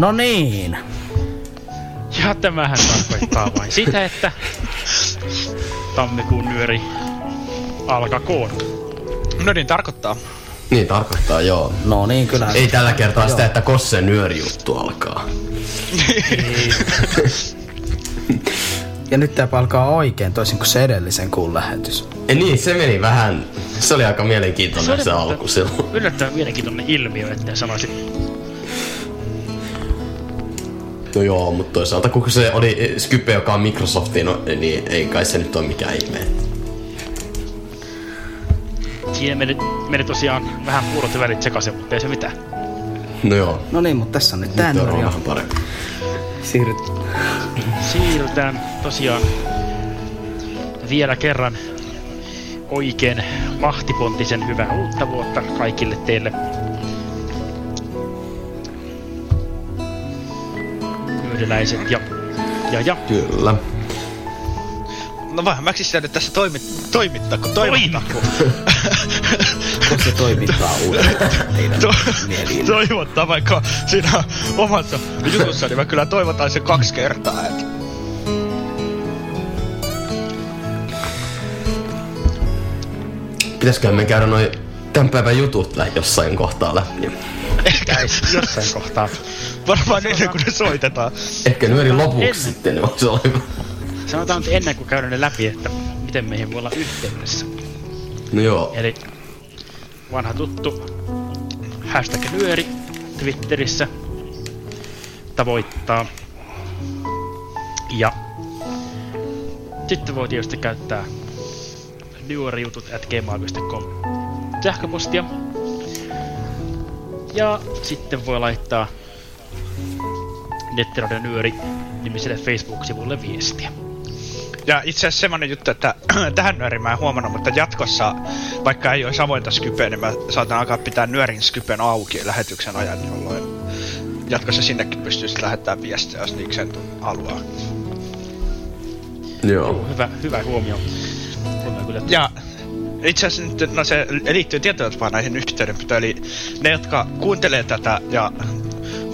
No niin, niin. Ja tämähän tarkoittaa vain sitä, että tammikuun nyöri alkakoon. no niin tarkoittaa. niin tarkoittaa joo. No niin, kyllä. Ei tällä kertaa sitä, että Kossen nyöri-juttu alkaa. Ja nyt tää alkaa oikein, toisin kuin se edellisen kuun lähetys. Ja niin, se meni vähän, se oli aika mielenkiintoinen se, se alku silloin. Yllättävän mielenkiintoinen ilmiö, että sanoisin. No joo, mutta toisaalta kun se oli Skype, joka on Microsoftin, no, niin ei kai se nyt ole mikään ihme. Siinä meni, meni tosiaan vähän puurot ja välit sekaisin, mutta ei se mitään. No joo, No niin, mutta tässä on nyt nyt on vähän parempi. Siirryt. Siirrytään tosiaan vielä kerran oikein vahtipontisen hyvää uutta vuotta kaikille teille. Myydeläiset ja, ja, ja. Kyllä. No vähän mäkin sitä nyt tässä toimit, toimittaa, kun toimittaa. kun Kun se toimittaa uudelleen to, toivottaa vaikka siinä omassa jutussa, niin mä kyllä toivotaan se kaksi kertaa. Et. Pitäisikö me käydä noin tämän päivän jutut jossain kohtaa läpi? Ehkä, Jossain kohtaa. Varmaan ennen kuin ne soitetaan. Ehkä nyöri lopuksi Ennen. sitten, niin voisi olla hyvä. Sanotaan nyt ennen kuin käydään ne läpi, että miten meihin voi olla yhteydessä. No joo, Eli vanha tuttu hashtag nyöri Twitterissä tavoittaa. Ja sitten voi tietysti käyttää nyörijutut at gmail.com sähköpostia. Ja sitten voi laittaa Nettiradio Nyöri nimiselle Facebook-sivulle viestiä. Ja itse asiassa semmonen juttu, että tähän nyöriin mä en huomannut, mutta jatkossa, vaikka ei olisi avointa Skypeä, niin mä saatan alkaa pitää nyörin Skypen auki lähetyksen ajan, jolloin jatkossa sinnekin pystyisi lähettämään viestiä, jos niikseen haluaa. joo. Hyvä, hyvä huomio. Huomio kyllä. Ja itse asiassa nyt, no se liittyy tietyllä tapaa näihin yhteydenpitoon, eli ne, jotka kuuntelee tätä ja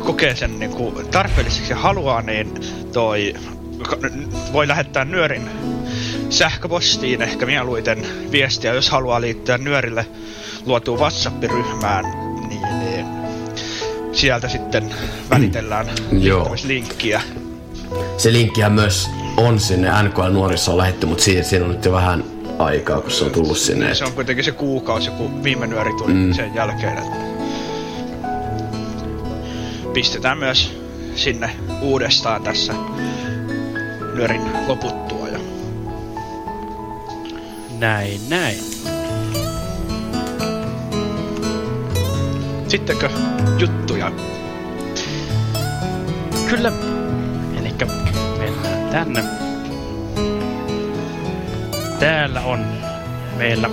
kokee sen niin kuin tarpeelliseksi ja haluaa, niin toi voi lähettää nyörin sähköpostiin ehkä mieluiten viestiä, jos haluaa liittyä nyörille luotuun WhatsApp-ryhmään, niin, niin sieltä sitten välitellään Joo. liittymislinkkiä. Se linkkihän myös on sinne NKL Nuorissa on lähetty, mutta siinä, siinä on nyt jo vähän aikaa, kun se on tullut sinne. Se on kuitenkin se kuukausi, kun viime nyöri tuli Mm. mm. sen jälkeen. Että pistetään myös sinne uudestaan tässä nyörin loputtua. Ja Näin, näin. sittenkö juttuja? Kyllä. Elikkä mennään tänne. Täällä on meillä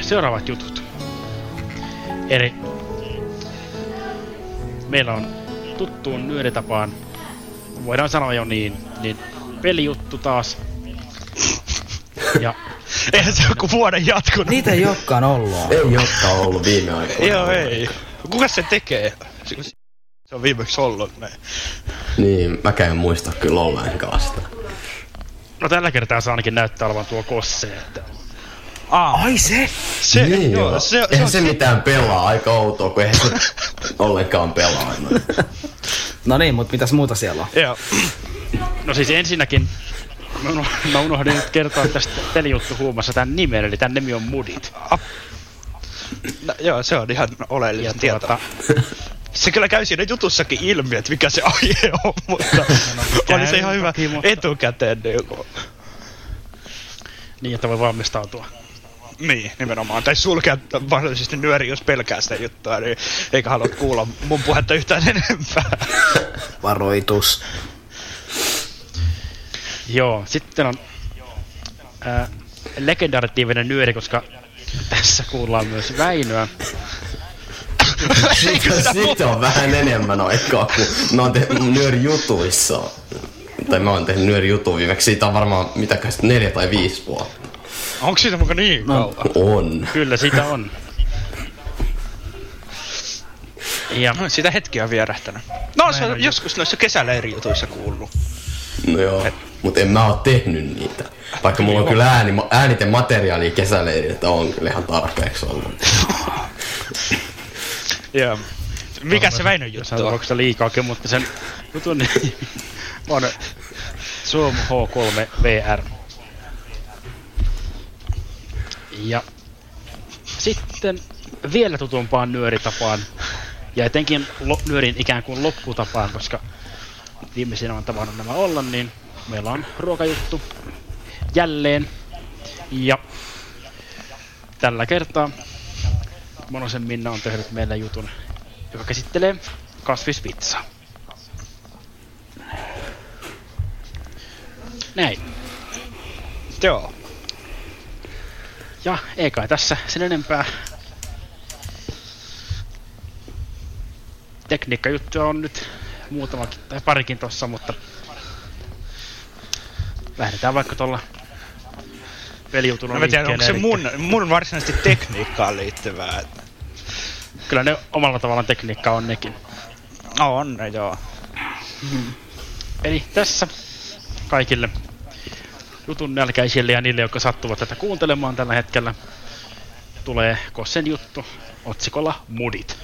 seuraavat jutut. Eli meillä on tuttuun nyöritapaan, voidaan sanoa jo niin, niin pelijuttu taas. Ja Eihän se joku vuoden jatkunut. Niitä ei olekaan ollut. Ei olekaan ollut viime aikoina. Joo, ei. Kuka se tekee? Se on viimeksi ollut ne. Niin, mäkään en muista kyllä ollenkaan sitä. no tällä kertaa se ainakin näyttää olevan tuo Kosse, että Aa, Ai se! se, niin joo, joo. se, se, Eihän on se mitään pelaa, aika outoa, kun eihän se ollenkaan pelaa. No niin, mutta mitäs muuta siellä on? Joo. No siis ensinnäkin, mä uno- mä unohdin nyt kertoa tästä pelijuttu huumassa tämän nimen, eli tämän nimi on Mudit. No, joo, se on ihan Ja oleellinen tieto. tuota, Se kyllä käy siinä jutussakin ilmi, että mikä se aihe on, mutta oli se ihan hyvä toki, mutta- etukäteen. Niin kuin. Niin, että voi valmistautua. Niin, nimenomaan. Tai sulkea mahdollisesti nyöri, jos pelkää sitä juttua, niin eikä halua kuulla mun puhetta yhtään enempää. Varoitus. Joo, sitten on ää, legendaritiivinen nyöri, koska tässä kuullaan myös Väinöä. Sitten on vähän enemmän aikaa, kun mä oon tehnyt nyöri jutuissa. Tai mä oon tehnyt nyöri jutu viimeksi. Siitä on varmaan mitäkään neljä tai viisi vuotta. Onko siitä muka niin No. kauan? On. Kyllä, sitä on. Ja No, sitä hetki on vierähtänyt. No, se on joskus noissa kesäleirijutuissa kuullut. No joo, mutta en mä oo tehnyt niitä. Vaikka mulla on kyllä ääni, ääniten materiaalia kesäleiriltä on kyllä ihan tarpeeksi ollut. Joo. Mikä se Väinön juttu on? Sanotaanko sitä liikaakin, mutta sen jutun on Zoom H3 VR. Ja sitten vielä tutumpaan nyöritapaan, ja etenkin lo- nyörin ikään kuin lopputapaan, koska viimeisinä on tavannut nämä olla, niin meillä on ruokajuttu jälleen. Ja tällä kertaa Monosen Minna on tehnyt meille jutun, joka käsittelee kasvispizzaa. Näin. Joo. Ja ei kai tässä sen enempää. Tekniikkajuttuja on nyt muutamakin tai parikin tossa, mutta lähdetään vaikka tuolla pelijutulla No tiedän, onko se liikkeelle, mun, mun varsinaisesti tekniikkaan liittyvää. että- Kyllä ne omalla tavallaan tekniikka on nekin. No, on ne, joo. Eli tässä kaikille jutun nälkäisille ja niille, jotka sattuvat tätä kuuntelemaan tällä hetkellä, tulee Kossen juttu otsikolla Mudit.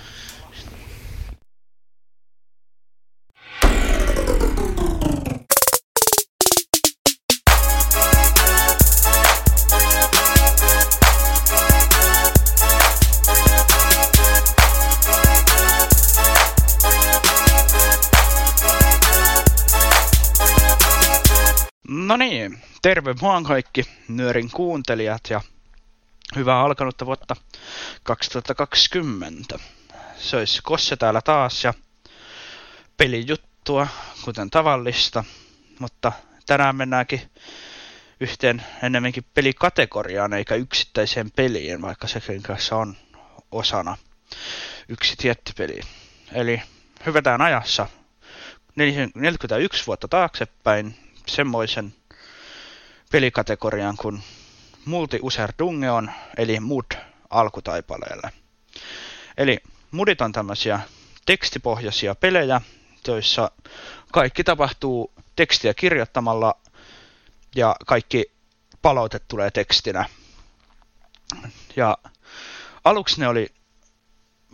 No niin, terve vaan kaikki Nyörin kuuntelijat ja hyvää alkanutta vuotta 2020. Se olisi Kosse täällä taas ja pelijuttua, kuten tavallista, mutta tänään mennäänkin yhteen enemmänkin pelikategoriaan eikä yksittäiseen peliin, vaikka sekin kanssa on osana yksi tietty peli. Eli hyvätään ajassa 41 vuotta taaksepäin semmoisen pelikategorian kuin Multi User Dungeon, eli MUD alkutaipaleelle. Eli MUDit on tämmöisiä tekstipohjaisia pelejä, joissa kaikki tapahtuu tekstiä kirjoittamalla ja kaikki palaute tulee tekstinä. Ja aluksi ne oli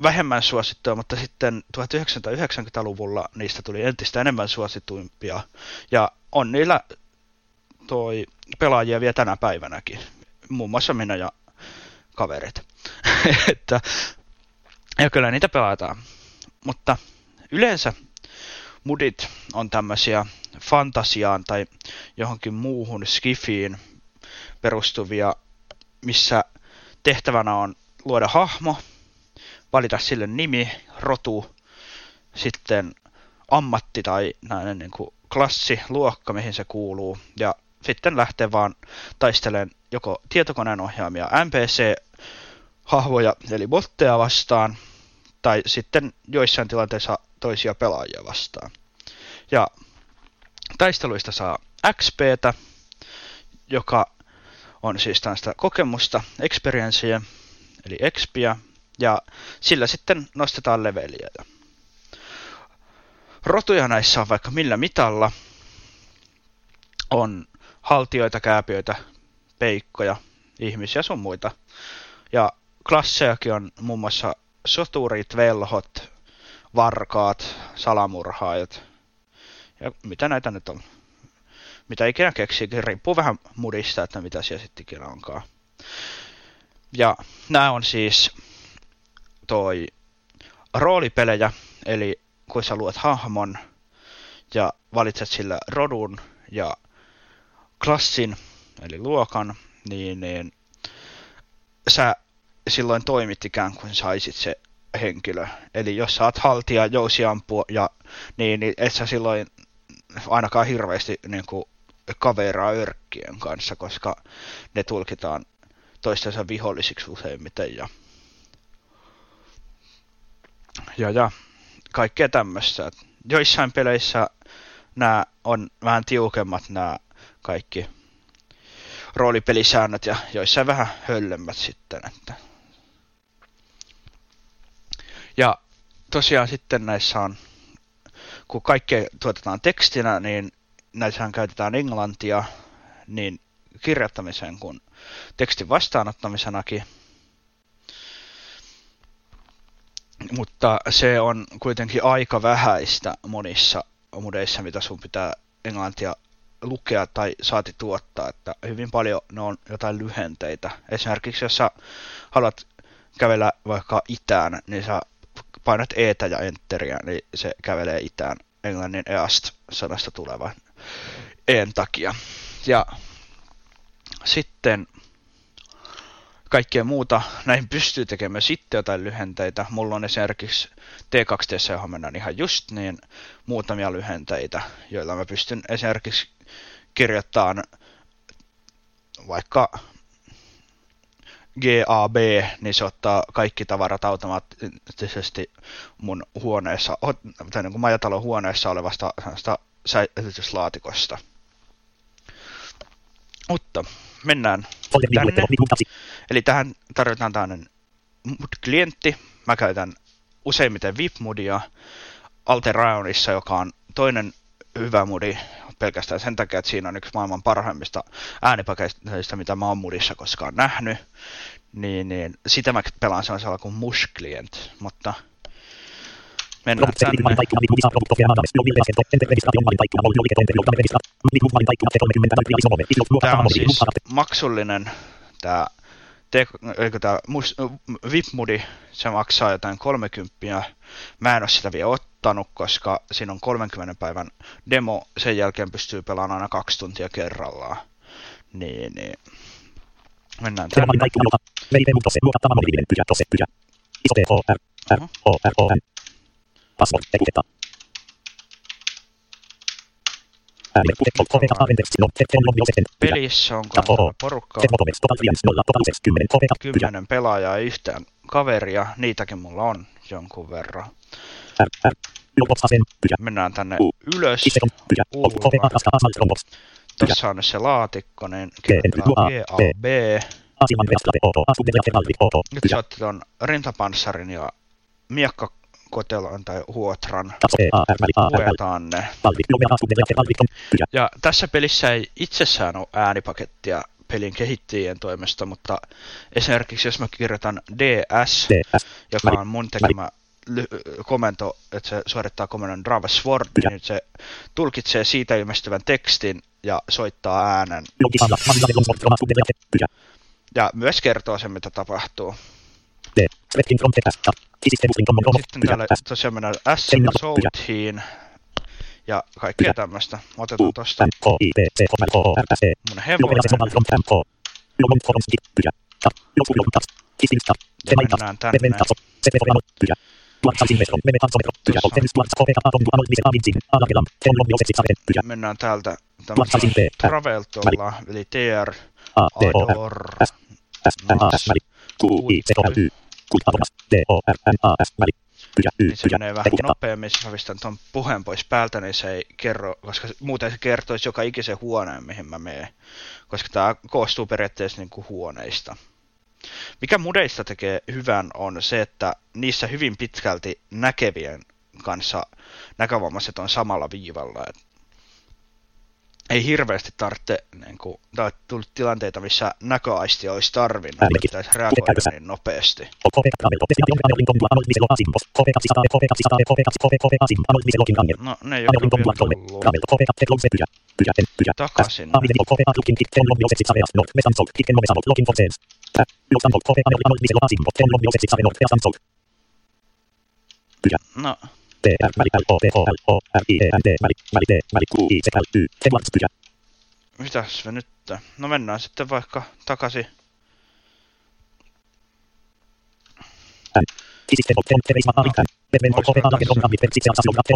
vähemmän suosittuja, mutta sitten 1990-luvulla niistä tuli entistä enemmän suosituimpia. Ja on niillä toi pelaajia vielä tänä päivänäkin. Muun muassa minä ja kaverit. että, ja kyllä niitä pelataan. Mutta yleensä mudit on tämmöisiä fantasiaan tai johonkin muuhun skifiin perustuvia, missä tehtävänä on luoda hahmo, valita sille nimi, rotu, sitten ammatti tai näin niin kuin klassi, luokka, mihin se kuuluu, ja sitten lähtee vaan taistelemaan joko tietokoneen ohjaamia NPC-hahvoja, eli botteja vastaan, tai sitten joissain tilanteissa toisia pelaajia vastaan. Ja taisteluista saa XPtä, joka on siis tällaista kokemusta, experiencea, eli expiä, ja sillä sitten nostetaan leveliä. Rotuja näissä on vaikka millä mitalla. On haltioita, kääpiöitä, peikkoja, ihmisiä sun muita. Ja klassejakin on muun muassa soturit, velhot, varkaat, salamurhaajat. Ja mitä näitä nyt on? Mitä ikinä keksiikin, riippuu vähän mudista, että mitä siellä sitten ikinä onkaan. Ja nämä on siis toi roolipelejä, eli kun sä luot hahmon ja valitset sillä rodun ja klassin, eli luokan, niin, niin sä silloin toimit ikään kuin saisit se henkilö. Eli jos sä oot haltija, jousiampua, ja, niin, niin et sä silloin ainakaan hirveästi niin kuin, kaveraa örkkien kanssa, koska ne tulkitaan toistensa vihollisiksi useimmiten. Ja, ja, ja kaikkea tämmöistä. Joissain peleissä nämä on vähän tiukemmat nämä kaikki roolipelisäännöt ja joissain vähän höllemmät sitten. Että. Ja tosiaan sitten näissä on, kun kaikkea tuotetaan tekstinä, niin näissähän käytetään englantia niin kirjoittamiseen kuin tekstin vastaanottamisenakin. Mutta se on kuitenkin aika vähäistä monissa modeissa, mitä sun pitää englantia lukea tai saati tuottaa, että hyvin paljon ne on jotain lyhenteitä. Esimerkiksi jos sä haluat kävellä vaikka itään, niin sä painat eetä ja enteriä, niin se kävelee itään englannin east-sanasta tulevan en takia. Ja sitten kaikkea muuta. Näihin pystyy tekemään sitten jotain lyhenteitä. Mulla on esimerkiksi T2T, johon mennään ihan just niin, muutamia lyhenteitä, joilla mä pystyn esimerkiksi kirjoittamaan vaikka GAB, niin se ottaa kaikki tavarat automaattisesti mun huoneessa, tai niin kuin majatalon huoneessa olevasta säilytyslaatikosta. Mutta mennään tänne. Eli tähän tarvitaan tämmöinen klientti. Mä käytän useimmiten VIP-mudia Alteraunissa, joka on toinen hyvä mudi pelkästään sen takia, että siinä on yksi maailman parhaimmista äänipakeista, mitä mä oon mudissa koskaan nähnyt. Niin, niin sitä mä pelaan sellaisella kuin Mush Client, mutta mennään tänne. Tämä on siis maksullinen tämä tämä VIP-mudi, se maksaa jotain 30. Mä en ole sitä vielä ottanut, koska siinä on 30 päivän demo, sen jälkeen pystyy pelaamaan aina kaksi tuntia kerrallaan. Niin, niin. Mennään tänne. Password, etiketta. Pelissä on porukkaa. Kymmenen pelaajaa yhtään kaveria, niitäkin mulla on jonkun verran. Mennään tänne ylös. Tässä on se laatikko, niin kirjoitetaan GAB. Nyt sä otti ton rintapanssarin ja miekka kotelon tai huotran. Luetaan ne. Ja tässä pelissä ei itsessään ole äänipakettia pelin kehittäjien toimesta, mutta esimerkiksi jos mä kirjoitan DS, joka on mun tekemä komento, että se suorittaa komennon Drava Sword, niin se tulkitsee siitä ilmestyvän tekstin ja soittaa äänen. Ja myös kertoo sen, mitä tapahtuu. Sitten täällä tosiaan mennään S Southiin ja kaikkea tämmöistä. Otetaan tosta mun hevonen. Ja mennään tänne. Mennään täältä Traveltolla, eli TR Ador niin se menee vähän nopeammin, jos mä pistän ton puheen pois päältä, niin se ei kerro, koska muuten se kertoisi joka ikisen huoneen, mihin mä menen. Koska tää koostuu periaatteessa niin kuin huoneista. Mikä mudeista tekee hyvän on se, että niissä hyvin pitkälti näkevien kanssa näkövammaiset on samalla viivalla. Et ei hirveästi tarvitse niin kuin, tullut tilanteita, missä näköaisti olisi tarvinnut, pitäisi reagoida niin nopeasti. No, ne tullut. Takaisin. No, T R väli L O T H L O R I E N T väli väli T väli Q I C L Y T Mitäs me nyt No mennään sitten vaikka takaisin.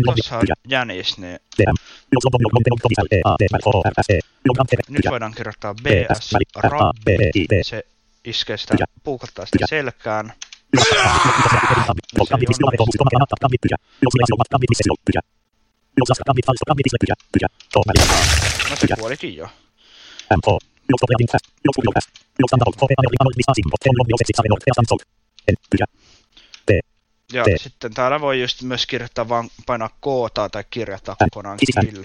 Tuossa on jänis, niin nyt voidaan kirjoittaa BS Rabbi. Se iskee sitä, puukottaa sitä selkään. No se kuolikin jo. Ja Tee. sitten täällä voi just myös kirjoittaa vaan painaa koota tai kirjoittaa kokonaan kill.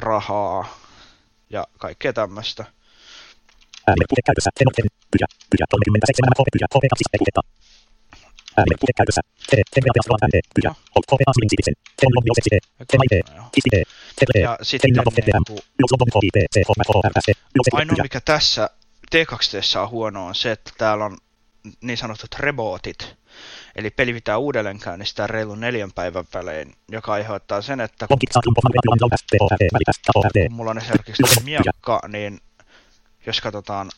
rahaa ja kaikkea tämmöistä. Ja sitten niin kuin, ainoa mikä tässä T2 on huono on se, että täällä on niin sanotut rebootit. Eli peli pitää uudelleen käynnistää reilun neljän päivän välein, joka aiheuttaa sen, että kun mulla on esimerkiksi miakka, niin jos katsotaan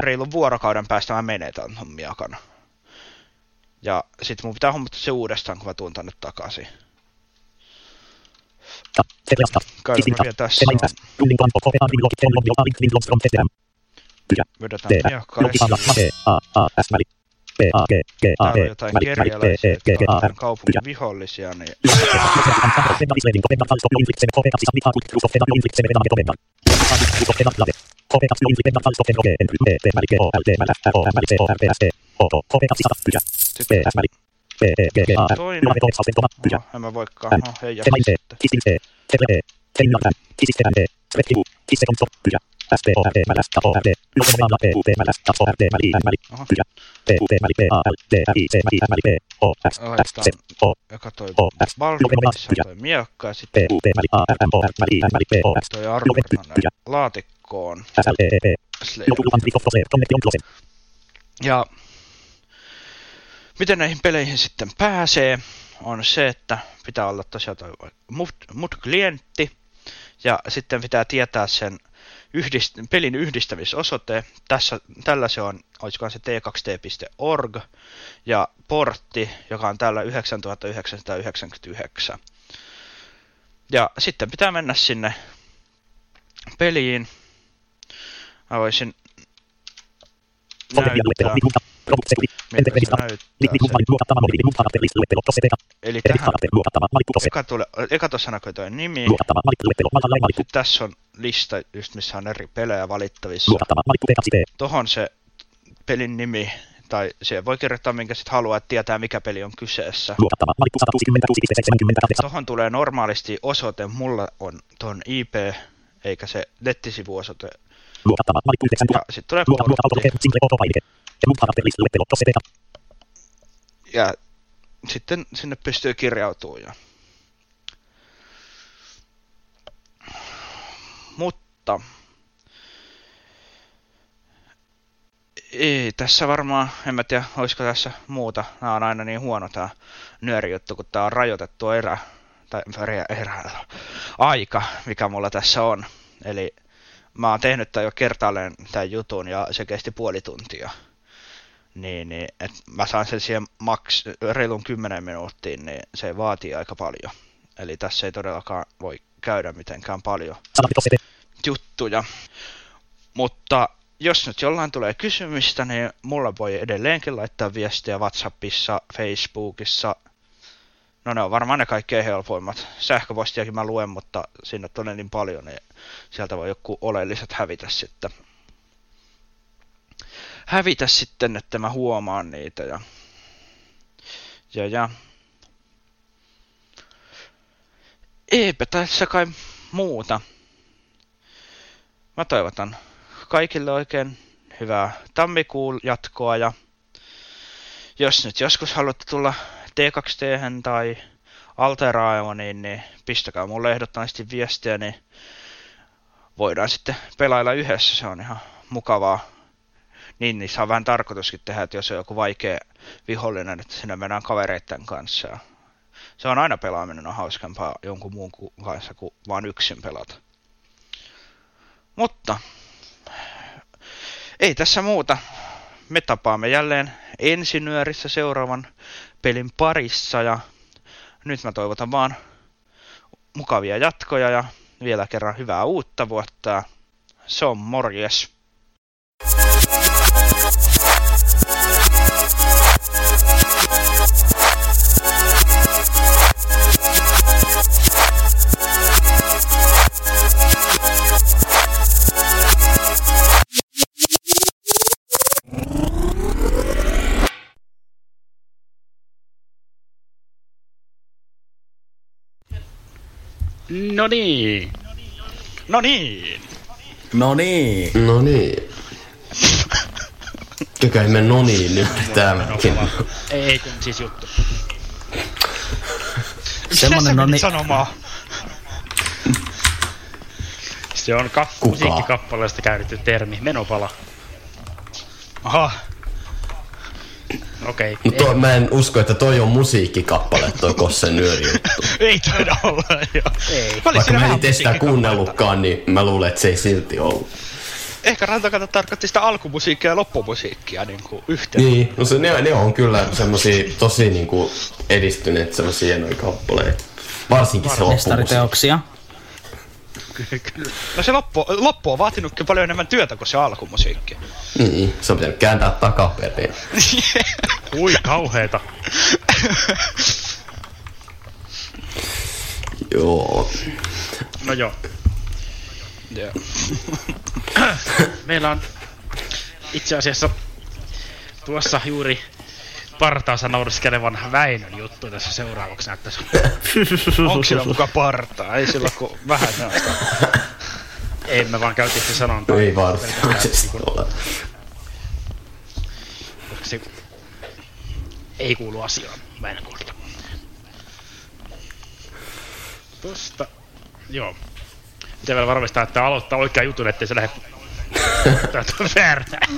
reilun vuorokauden päästä mä menetän ton miakan. Ja sit mun pitää hommata se uudestaan, kun mä tuun tänne takaisin. Kai mä vielä tässä on. Vedetään miakkaa esiin. Täällä on jotain kerjäläisiä, jotka on tämän kaupungin vihollisia, niin toinen... En mä voikaan. No, heijasta sitten. Ja laatikkoon. Ja miten näihin peleihin sitten pääsee, on se, että pitää olla tosiaan toi mut- mut-klientti, ja sitten pitää tietää sen yhdist- pelin yhdistämisosoite. Tässä, tällä se on, olisikohan se t2t.org, ja portti, joka on täällä 9999. Ja sitten pitää mennä sinne peliin. Mä voisin näyttää. Eli tähän eka, tule, eka tuossa näkyy tuo nimi. Tässä on lista, just missä on eri pelejä valittavissa. Tohon se pelin nimi, tai se voi kirjoittaa minkä sit haluaa, että tietää mikä peli on kyseessä. Tohon tulee normaalisti osoite, mulla on ton IP, eikä se nettisivuosoite. Ja sitten tulee. Ja sitten sinne pystyy kirjautumaan. Ja... Mutta ei tässä varmaan, en mä tiedä, olisiko tässä muuta. Nämä on aina niin huono tää nyörijuttu, kun tää on rajoitettu erä, tai erä, aika, mikä mulla tässä on. Eli mä oon tehnyt tän jo kertaalleen tämän jutun ja se kesti puoli tuntia. Niin, niin et mä saan sen siihen maks reilun 10 minuuttiin, niin se vaatii aika paljon. Eli tässä ei todellakaan voi käydä mitenkään paljon juttuja. Mutta jos nyt jollain tulee kysymystä, niin mulla voi edelleenkin laittaa viestiä Whatsappissa, Facebookissa. No ne on varmaan ne kaikkein helpoimmat. Sähköpostiakin mä luen, mutta sinne tulee niin paljon, niin sieltä voi joku oleelliset hävitä sitten. Hävitä sitten, että mä huomaan niitä ja... Ja ja... Eipä tässä kai muuta. Mä toivotan kaikille oikein hyvää tammikuun jatkoa ja jos nyt joskus haluatte tulla T2T tai Alteraemoniin, niin pistäkää mulle ehdottomasti viestiä, niin voidaan sitten pelailla yhdessä. Se on ihan mukavaa. Niin, niin saa vähän tarkoituskin tehdä, että jos on joku vaikea vihollinen, että sinne mennään kavereiden kanssa. Se on aina pelaaminen on hauskempaa jonkun muun kanssa kuin vaan yksin pelata. Mutta ei tässä muuta. Me tapaamme jälleen ensinöörissä seuraavan pelin parissa ja nyt mä toivotan vaan mukavia jatkoja ja vielä kerran hyvää uutta vuotta. Se on morjes. No niin. No niin. No niin. No niin. Kököhän me no niin nyt tämäkin. Ei kun siis juttu. Semmonen no niin. sanomaan? Se on ka- Kuka? musiikkikappaleesta käytetty termi, menopala. Aha. Okei. Okay. Mutta mä en usko, että toi on musiikkikappale, toi Kossen nyöri juttu. Ei taida olla, joo. Ei. Vaikka mä en itse sitä kuunnellutkaan, niin mä luulen, että se ei silti ollut. Ehkä Rantakata tarkoitti sitä alkumusiikkia ja loppumusiikkia niin kuin yhteen. Niin, no se, ne, ne on kyllä semmosia tosi niinku edistyneet semmosia hienoja kappaleita. Varsinkin se loppumusiikki. Mestariteoksia. No se loppu, loppu on vaatinutkin paljon enemmän työtä kuin se alkumusiikki. Niin, se on pitänyt kääntää takaperin. Ui, kauheeta. Joo. No joo. Joo. Meillä on itse asiassa tuossa juuri partaansa nauriskelevan Väinön juttu tässä seuraavaksi näyttäisi. Onko sillä muka partaa? Ei sillä kun vähän sellaista. Ei, me vaan käytiin se sanonta. Ei varsinaisesti ole. se ei kuulu asiaan Väinön kohdalla. Tosta, joo. Pitää vielä varmistaa, että aloittaa oikea jutun, ettei se lähde Tää on väärää.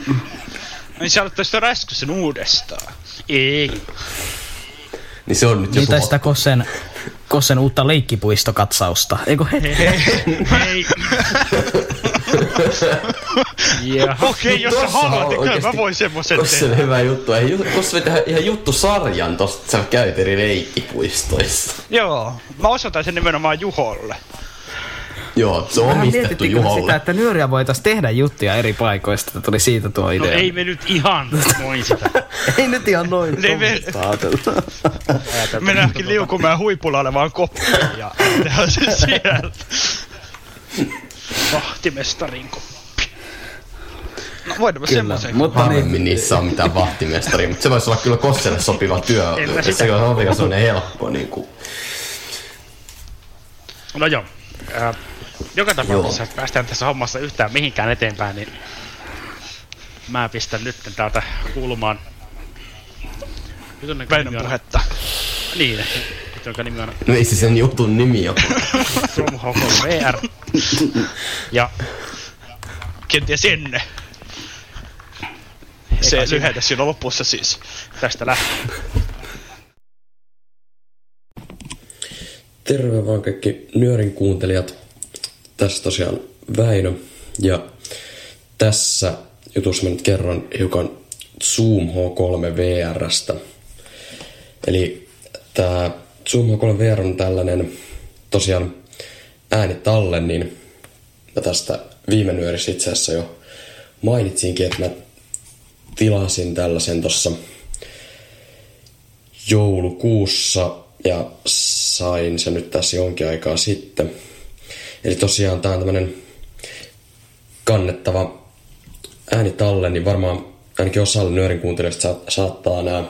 Niin sä aloittaisit sitä räskysen uudestaan. Ei. Niin se on nyt jo Niin tuo. sitä Kossen, Kossen uutta leikkipuistokatsausta. Eikö he? Ei. Jaha. Okei, jos sä haluat, on niin kyllä mä voin semmosen Kossen tehdä. hyvä juttu. Ei, Kossa voi tehdä ihan juttusarjan tosta, että sä käyt eri leikkipuistoissa. Joo, mä osoitan sen nimenomaan Juholle. Joo, se on omistettu mietittikö Juholle. sitä, että nyöriä voitaisiin tehdä juttuja eri paikoista, että tuli siitä tuo No idea. ei me nyt ihan noin sitä. ei nyt ihan noin Ei me-. Mennäänkin liukumaan huipulla olevaan koppiin ja tehdään se sieltä. Vahtimestarin koppi. No voidaan me Kyllä, semmosen. mutta niin, Harvemmin niissä on mitään vahtimestaria, mutta se voisi olla kyllä Kosselle sopiva työ. Se on aika sellainen helppo niin kuin. No joo. Äh, joka tapauksessa, että päästään tässä hommassa yhtään mihinkään eteenpäin, niin mä pistän nyt täältä kuulumaan jutun, jonka Väinön nimi on- puhetta. Niin, jonka nimi on No ei se sen jutun nimi ole. From Hoko VR. Ja Kenties ennen. Se lyhenne siinä lopussa siis. tästä lähtee. Terve vaan kaikki Nyörin kuuntelijat. Tässä tosiaan Väinö. Ja tässä jutussa mä nyt kerron hiukan Zoom H3 VRstä. Eli tämä Zoom H3 VR on tällainen tosiaan äänitallen, niin mä tästä viime nyörissä itse asiassa jo mainitsinkin, että mä tilasin tällaisen tuossa joulukuussa ja sain sen nyt tässä jonkin aikaa sitten. Eli tosiaan tää on tämmönen kannettava äänitalle, niin varmaan ainakin osalle nyörin kuuntelijoista sa- saattaa nämä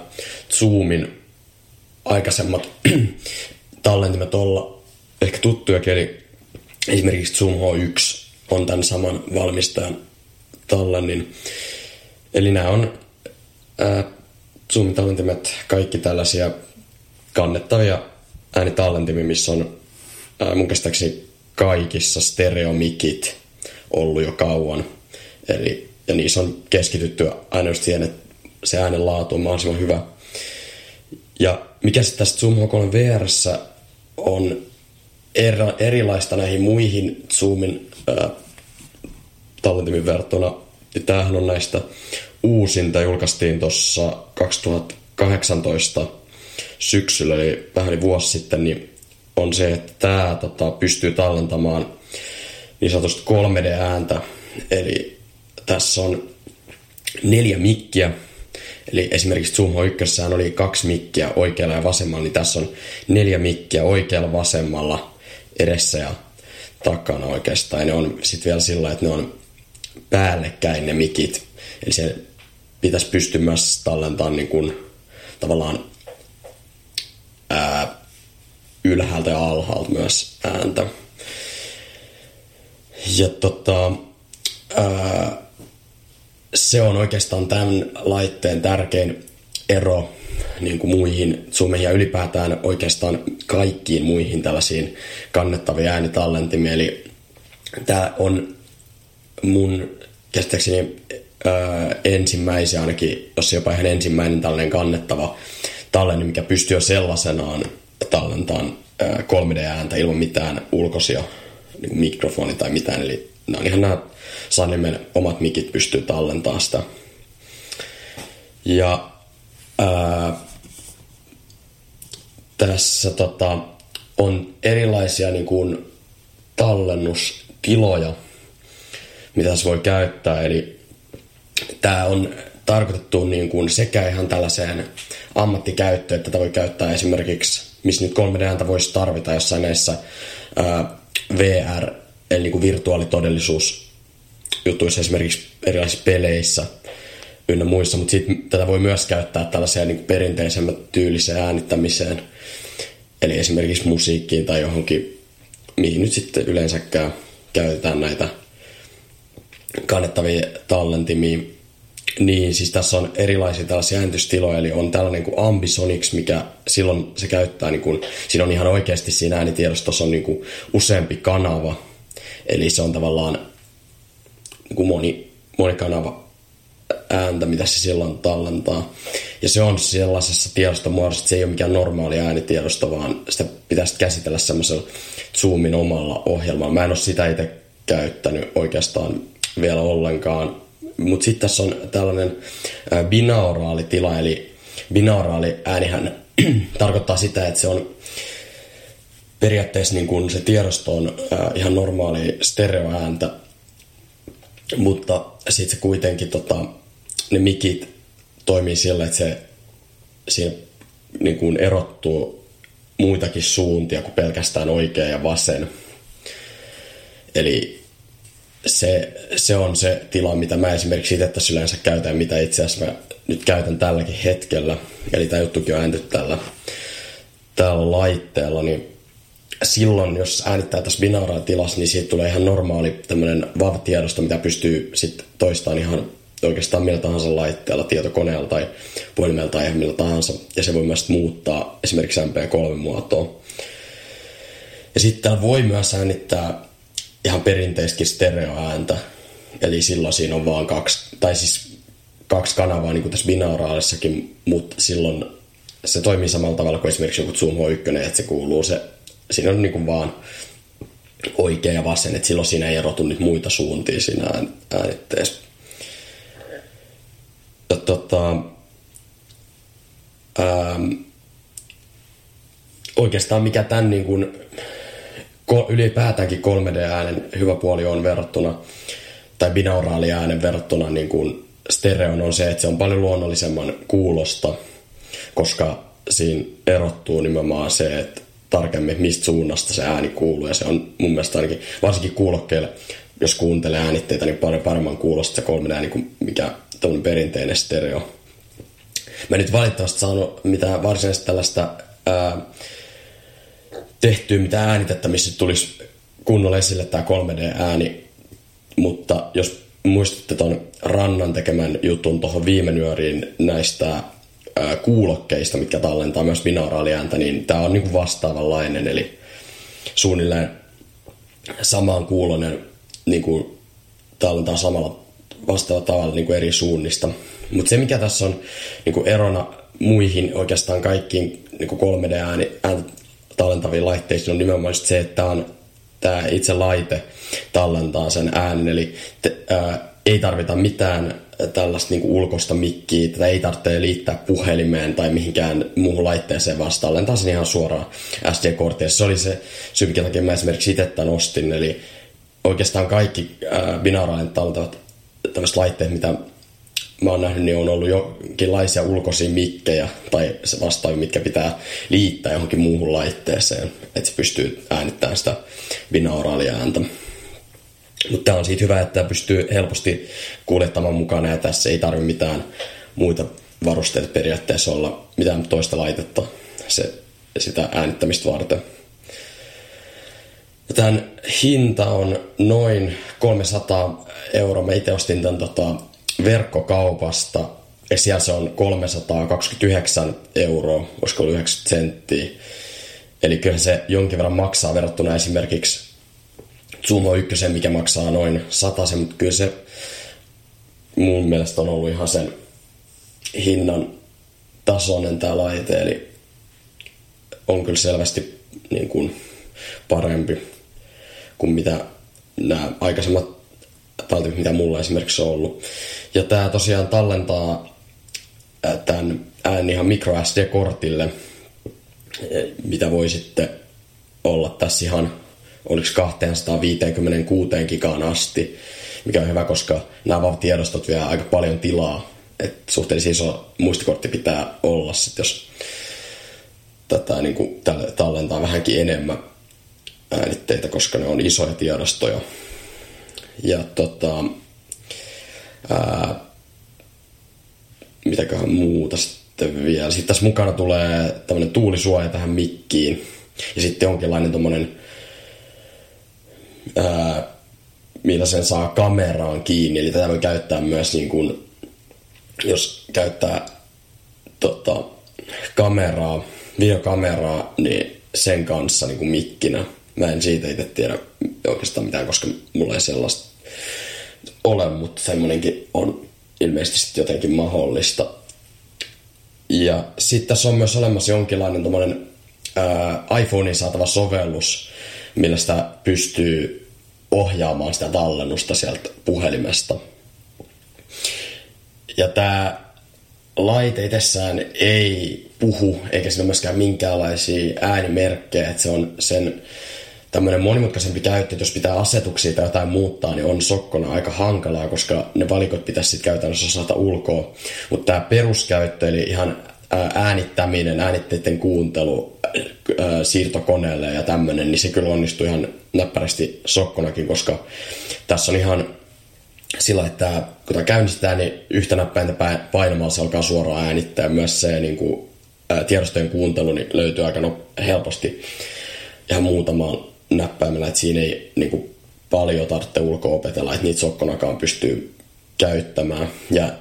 Zoomin aikaisemmat tallentimet olla ehkä tuttujakin, eli esimerkiksi Zoom H1 on tämän saman valmistajan tallennin. Eli nämä on ää, Zoom-tallentimet kaikki tällaisia kannettavia äänitallentimia, missä on ää, mun käsittääkseni kaikissa stereomikit ollut jo kauan. Eli, ja niissä on keskitytty aina siihen, että se äänen laatu on mahdollisimman hyvä. Ja mikä sitten tässä Zoom H3 VR on er, erilaista näihin muihin Zoomin ää, tallentimiin verrattuna, niin tämähän on näistä uusinta, julkaistiin tuossa 2018 syksyllä, eli vähän yli vuosi sitten, niin on se, että tämä tota, pystyy tallentamaan niin sanotusti 3D-ääntä. Eli tässä on neljä mikkiä. Eli esimerkiksi Zoom H1 oli kaksi mikkiä oikealla ja vasemmalla, niin tässä on neljä mikkiä oikealla vasemmalla edessä ja takana oikeastaan. Ja ne on sitten vielä sillä että ne on päällekkäin ne mikit. Eli se pitäisi pystyä myös tallentamaan niin kuin, tavallaan ää, ylhäältä ja alhaalta myös ääntä. Ja tota, ää, se on oikeastaan tämän laitteen tärkein ero niin kuin muihin Zoomeihin ja ylipäätään oikeastaan kaikkiin muihin tällaisiin kannettaviin äänitallentimiin. Eli tämä on mun käsittääkseni ää, ensimmäisiä ainakin, jos jopa ihan ensimmäinen tällainen kannettava tallenne, mikä pystyy jo sellaisenaan tallentamaan 3D-ääntä ilman mitään ulkoisia niin mikrofoni tai mitään. Eli nämä on ihan nämä Sanimen omat mikit pystyy tallentamaan sitä. Ja ää, tässä tota, on erilaisia niin kuin, tallennustiloja, mitä se voi käyttää. Eli tämä on tarkoitettu niin kuin sekä ihan tällaiseen ammattikäyttöön, että tätä voi käyttää esimerkiksi, missä nyt 3D-ääntä voisi tarvita jossain näissä ää, VR, eli niin kuin virtuaalitodellisuus jutuissa esimerkiksi erilaisissa peleissä ynnä muissa, mutta sitten tätä voi myös käyttää tällaiseen niin perinteisemmän tyyliseen äänittämiseen, eli esimerkiksi musiikkiin tai johonkin, mihin nyt sitten yleensäkään käytetään näitä kannettavia tallentimia. Niin, siis tässä on erilaisia tällaisia äänitystiloja, eli on tällainen kuin Ambisonics, mikä silloin se käyttää, niin kuin, siinä on ihan oikeasti siinä äänitiedostossa on niin kuin useampi kanava, eli se on tavallaan niin kuin moni, monikanava ääntä, mitä se silloin tallentaa. Ja se on sellaisessa tiedostomuodossa, että se ei ole mikään normaali äänitiedosto, vaan sitä pitäisi käsitellä semmoisella Zoomin omalla ohjelmalla. Mä en ole sitä itse käyttänyt oikeastaan vielä ollenkaan. Mutta sitten tässä on tällainen binauraali tila, eli binauraali äänihän tarkoittaa sitä, että se on periaatteessa niin kuin se tiedosto on ihan normaali stereoääntä, mutta sitten se kuitenkin tota, ne mikit toimii sillä, että se siinä niin kuin erottuu muitakin suuntia kuin pelkästään oikea ja vasen. Eli se, se on se tila, mitä mä esimerkiksi itse tässä yleensä käytän, mitä itse asiassa mä nyt käytän tälläkin hetkellä. Eli tämä juttukin on ääntetty tällä, tällä laitteella, niin silloin, jos äänittää tässä binaaraa tilassa, niin siitä tulee ihan normaali tämmöinen VAV-tiedosto, mitä pystyy sitten toistamaan ihan oikeastaan millä tahansa laitteella, tietokoneella tai puhelimella tai ihan millä tahansa. Ja se voi myös muuttaa esimerkiksi MP3-muotoa. Ja sitten voi myös äänittää ihan perinteistäkin stereoääntä. Eli silloin siinä on vaan kaksi, tai siis kaksi kanavaa niin kuin tässä binauraalissakin, mutta silloin se toimii samalla tavalla kuin esimerkiksi joku Zoom H1, että se kuuluu se, siinä on niin kuin vaan oikea ja vasen, että silloin siinä ei erotu nyt muita suuntia siinä äänitteessä. Tota, ähm, oikeastaan mikä tämän niin kuin, ylipäätäänkin 3D-äänen hyvä puoli on verrattuna, tai binauraali äänen verrattuna niin kuin stereon on se, että se on paljon luonnollisemman kuulosta, koska siinä erottuu nimenomaan se, että tarkemmin mistä suunnasta se ääni kuuluu. Ja se on mun mielestä ainakin, varsinkin kuulokkeille, jos kuuntelee äänitteitä, niin paljon paremman kuulosta se kolmen ääni kuin mikä tämmöinen perinteinen stereo. Mä en nyt valitettavasti saanut mitään varsinaista tällaista ää, tehtyä mitään äänitettä, missä tulisi kunnolla esille tämä 3D-ääni, mutta jos muistatte tuon Rannan tekemän jutun tuohon viime nyöriin näistä ää, kuulokkeista, mitkä tallentaa myös binauraaliääntä, niin tämä on niinku vastaavanlainen, eli suunnilleen samaan kuulonen niinku tallentaa samalla vastaavalla tavalla niinku eri suunnista. Mutta se, mikä tässä on niinku erona muihin oikeastaan kaikkiin niinku 3D-ääni ääntä tallentaviin laitteisiin, on nimenomaan se, että on tämä itse laite tallentaa sen äänen, eli te, ää, ei tarvita mitään tällaista niin ulkoista mikkiä, tätä ei tarvitse liittää puhelimeen tai mihinkään muuhun laitteeseen vastaan, tallentaa sen ihan suoraan SD-korttiin. Se oli se syy, minkä takia mä esimerkiksi itse tämän ostin, eli oikeastaan kaikki binauraalinen tallentavat tämmöiset laitteet, mitä mä oon nähnyt, niin on ollut jonkinlaisia ulkoisia mikkejä tai vastaavia, mitkä pitää liittää johonkin muuhun laitteeseen, että se pystyy äänittämään sitä binauraalia ääntä. Mutta tämä on siitä hyvä, että pystyy helposti kuljettamaan mukana ja tässä ei tarvitse mitään muita varusteita periaatteessa olla, mitään toista laitetta se, sitä äänittämistä varten. Tämän hinta on noin 300 euroa. Mä itse ostin tämän tota, verkkokaupasta ja siellä se on 329 euroa, olisiko 90 senttiä. Eli kyllä se jonkin verran maksaa verrattuna esimerkiksi Sumo 1, mikä maksaa noin 100, mutta kyllä se mun mielestä on ollut ihan sen hinnan tasoinen tämä laite, eli on kyllä selvästi niin kuin parempi kuin mitä nämä aikaisemmat taltit, mitä mulla esimerkiksi on ollut. Ja tämä tosiaan tallentaa tämän äänen ihan micro SD-kortille, mitä voi sitten olla tässä ihan oliko 256 gigaan asti, mikä on hyvä, koska nämä tiedostot vie aika paljon tilaa. Et suhteellisen iso muistikortti pitää olla, sit jos tätä niin kuin, tallentaa vähänkin enemmän äänitteitä, koska ne on isoja tiedostoja. Ja tota, ää, mitäköhän muuta sitten vielä. Sitten tässä mukana tulee tämmöinen tuulisuoja tähän mikkiin. Ja sitten jonkinlainen tommonen ää, millä sen saa kameraan kiinni. Eli tätä voi käyttää myös, niin kuin, jos käyttää tota, kameraa, videokameraa, niin sen kanssa niin kuin mikkinä. Mä en siitä itse tiedä oikeastaan mitään, koska mulla ei sellaista ole, mutta semmoinenkin on ilmeisesti jotenkin mahdollista. Ja sitten tässä on myös olemassa jonkinlainen tommonen, iPhonein saatava sovellus, millä sitä pystyy ohjaamaan sitä tallennusta sieltä puhelimesta. Ja tämä laite itsessään ei puhu, eikä siinä myöskään minkäänlaisia äänimerkkejä, että se on sen tämmöinen monimutkaisempi käyttö, jos pitää asetuksia tai jotain muuttaa, niin on sokkona aika hankalaa, koska ne valikot pitäisi sitten käytännössä osata ulkoa. Mutta tämä peruskäyttö, eli ihan äänittäminen, äänitteiden kuuntelu siirtokoneelle ja tämmöinen, niin se kyllä onnistui ihan näppärästi sokkonakin, koska tässä on ihan sillä, että kun tämä käynnistetään, niin yhtä näppäintä painamalla se alkaa suoraan äänittää. Myös se niin kuin, tiedostojen kuuntelu niin löytyy aika no, helposti ihan muutamaan näppäimellä, että siinä ei niin kuin, paljon tarvitse ulkoa opetella, että niitä sokkonakaan pystyy käyttämään. Ja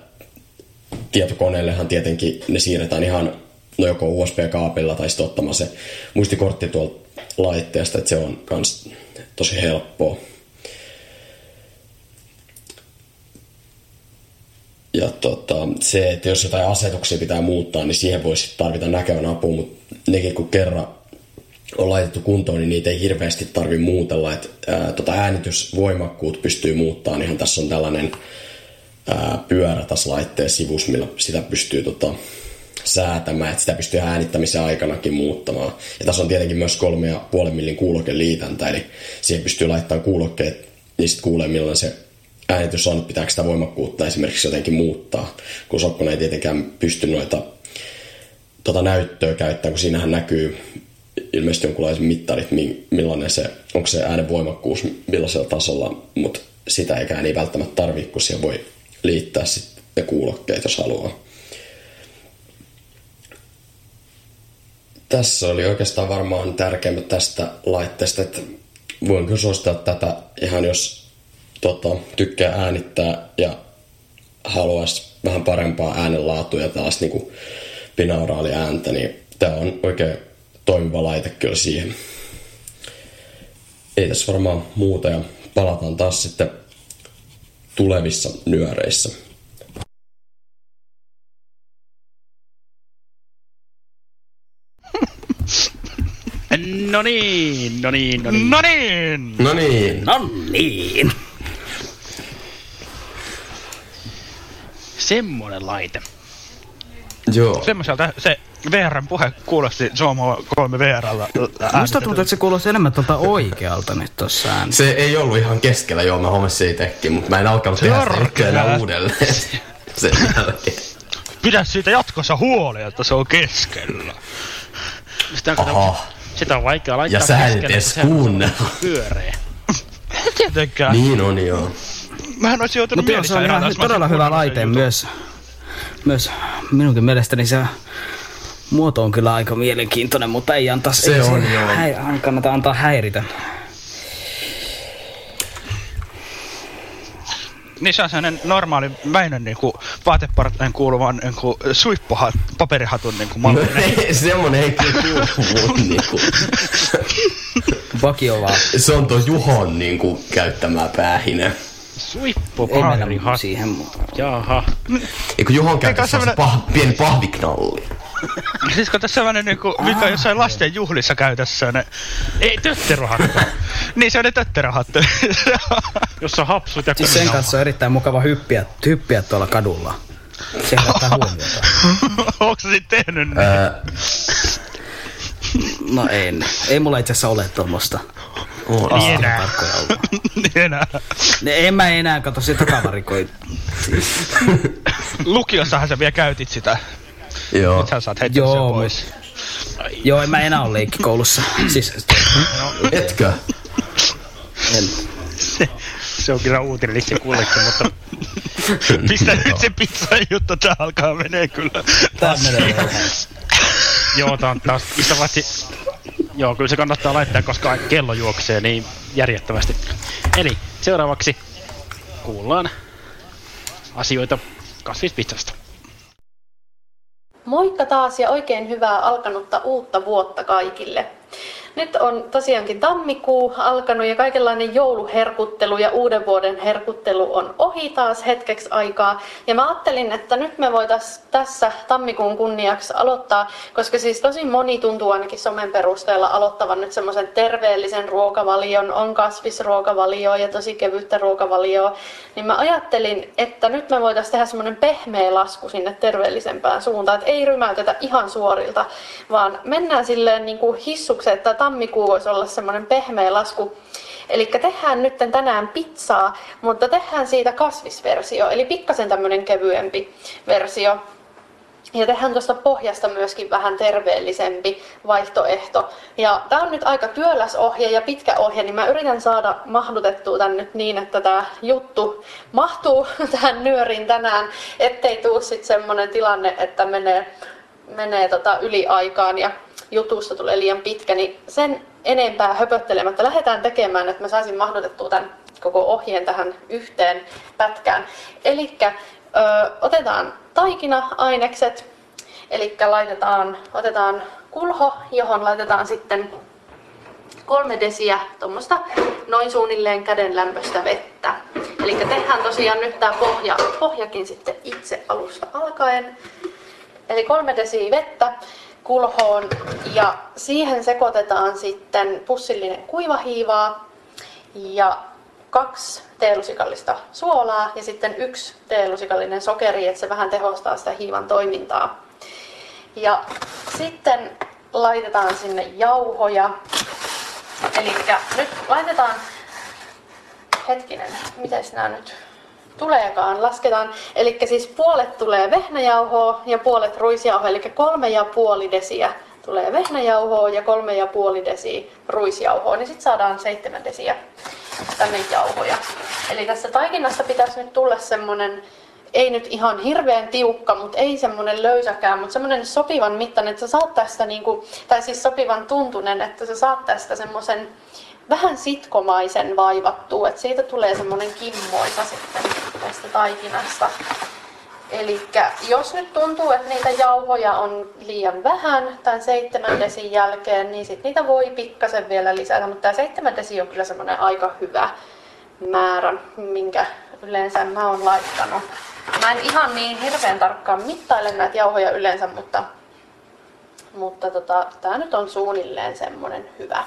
tietokoneellehan tietenkin ne siirretään ihan no joko USB-kaapilla tai sitten ottamaan se muistikortti tuolta laitteesta, että se on myös tosi helppoa. Ja tota, se, että jos jotain asetuksia pitää muuttaa, niin siihen voisi tarvita näkevän apua, mutta nekin kun kerran on laitettu kuntoon, niin niitä ei hirveästi tarvi muutella. Että, ää, tota äänitysvoimakkuut pystyy muuttamaan. Ihan tässä on tällainen ää, pyörä tässä laitteen sivussa, millä sitä pystyy tota, säätämään, että sitä pystyy äänittämisen aikanakin muuttamaan. Ja tässä on tietenkin myös kolme ja puolen millin kuulokeliitäntä, eli siihen pystyy laittamaan kuulokkeet, niin sitten kuulee millainen se äänitys on, pitääkö sitä voimakkuutta esimerkiksi jotenkin muuttaa, kun Sokkona ei tietenkään pysty noita tota näyttöä käyttämään, kun siinähän näkyy ilmeisesti jonkunlaiset mittarit, millainen se, onko se äänen voimakkuus millaisella tasolla, mutta sitä eikä ei välttämättä tarvitse, kun siihen voi liittää sitten kuulokkeet, jos haluaa. Tässä oli oikeastaan varmaan tärkeimmät tästä laitteesta, että voin kyllä tätä ihan jos tota, tykkää äänittää ja haluaisi vähän parempaa äänenlaatua ja taas niinku binauraali ääntä, niin tämä on oikein toimiva laite kyllä siihen. Ei tässä varmaan muuta ja palataan taas sitten tulevissa nyöreissä. No niin, no niin, no niin. No niin! No niin, No niin. Semmonen laite. joo. Semmoiselta se VRn puhe kuulosti Zomo 3 VRllä. Musta tuntuu, että se kuulosti enemmän tuolta oikealta nyt tossa äänessä. Se ei ollut ihan keskellä, joo, mä huomasin itsekin, mutta mä en alkanut tehdä sitä enää uudelleen sen jälkeen. Pidä siitä jatkossa huoli, että se on keskellä. Sitä on, Aha. sitä on vaikea laittaa Ja sä et edes kuunnella. Pyöreä. Tietenkään. Niin on joo. Mähän olisin joutunut Mutta se on ihan todella hyvä laite myös. Myös minunkin mielestäni se muoto on kyllä aika mielenkiintoinen, mutta ei antaa Se ei on, sen joo. Häi, kannata antaa häiritä. Niin se on sellainen normaali Väinön niinku vaateparteen kuuluvan niinku suippuhat, paperihatun niinku No, mallinen. ei, semmonen ei kyllä kuulu mun niinku. Vakio vaan. Se on tuo Juhon niinku käyttämää päähine. Suippo Ei mennä paperihat. siihen. Jaha. Eikö Juhon käyttää semmonen- semmonen pah, pieni pahviknalli? Siis kun tässä sellainen niinku, mikä on jossain lasten juhlissa käytössä, ne... Ei tötterohattu, niin se on ne tötterähattu. jossa on hapsut ja Siis sen kanssa on erittäin mukava hyppiä, hyppiä tuolla kadulla. Se herättää huomiota. Onko se sitten tehnyt niin? Ää, No en. Ei mulla itse asiassa ole tuommoista. on. Niin enää. Niin enää. Ne, en mä enää kato sitä takavarikoi. Lukiossahan sä vielä käytit sitä. Joo. Nyt sä saat heittää Joo, pois. Joo, en mä enää ole leikkikoulussa. Siis Etkö? en. Se on kyllä uutinen itse kullekin, mutta Pistä nyt se pizza juttu, tää alkaa menee kyllä. Tää menee joo, tää on taas, mistä paitsi, joo, kyllä se kannattaa laittaa, koska kello juoksee niin järjettömästi. Eli seuraavaksi kuullaan asioita kasvispizzasta. Moikka taas ja oikein hyvää alkanutta uutta vuotta kaikille. Nyt on tosiaankin tammikuu alkanut ja kaikenlainen jouluherkuttelu ja uuden vuoden herkuttelu on ohi taas hetkeksi aikaa. Ja mä ajattelin, että nyt me voitaisiin tässä tammikuun kunniaksi aloittaa, koska siis tosi moni tuntuu ainakin somen perusteella aloittavan nyt semmoisen terveellisen ruokavalion, on kasvisruokavalio ja tosi kevyttä ruokavalioa. Niin mä ajattelin, että nyt me voitaisiin tehdä semmoinen pehmeä lasku sinne terveellisempään suuntaan, että ei rymäytetä ihan suorilta, vaan mennään silleen niin kuin hissukseen, että tammikuu voisi olla semmoinen pehmeä lasku. Eli tehdään nyt tänään pizzaa, mutta tehdään siitä kasvisversio, eli pikkasen tämmöinen kevyempi versio. Ja tehdään tuosta pohjasta myöskin vähän terveellisempi vaihtoehto. Ja tämä on nyt aika työläs ohje ja pitkä ohje, niin mä yritän saada mahdutettua tän nyt niin, että tämä juttu mahtuu tähän nyöriin tänään, ettei tuu sitten semmoinen tilanne, että menee, menee tota yli aikaan ja jutusta tulee liian pitkä, niin sen enempää höpöttelemättä lähdetään tekemään, että mä saisin mahdutettua tämän koko ohjeen tähän yhteen pätkään. Eli otetaan taikina-ainekset, eli laitetaan, otetaan kulho, johon laitetaan sitten kolme desiä tuommoista noin suunnilleen käden lämpöistä vettä. Eli tehdään tosiaan nyt tämä pohja, pohjakin sitten itse alusta alkaen. Eli kolme desiä vettä kulhoon ja siihen sekoitetaan sitten pussillinen kuivahiivaa ja kaksi teelusikallista suolaa ja sitten yksi teelusikallinen sokeri, että se vähän tehostaa sitä hiivan toimintaa. Ja sitten laitetaan sinne jauhoja. Eli nyt laitetaan, hetkinen, miten nämä nyt tuleekaan, lasketaan. Eli siis puolet tulee vehnäjauhoa ja puolet ruisjauhoa, eli kolme ja puoli desiä tulee vehnäjauhoa ja kolme ja puoli desiä ruisjauhoa, niin sitten saadaan seitsemän desiä tänne jauhoja. Eli tässä taikinasta pitäisi nyt tulla semmonen, ei nyt ihan hirveän tiukka, mutta ei semmonen löysäkään, mutta semmonen sopivan mittainen, että sä saat tästä niinku, tai siis sopivan tuntunen, että sä saat tästä semmoisen vähän sitkomaisen vaivattuu, että siitä tulee semmoinen kimmoisa sitten tästä taikinasta. Eli jos nyt tuntuu, että niitä jauhoja on liian vähän tämän seitsemän desin jälkeen, niin sitten niitä voi pikkasen vielä lisätä, mutta tämä seitsemän desi on kyllä semmoinen aika hyvä määrä, minkä yleensä mä oon laittanut. Mä en ihan niin hirveän tarkkaan mittaile näitä jauhoja yleensä, mutta, mutta tota, tämä nyt on suunnilleen semmoinen hyvä.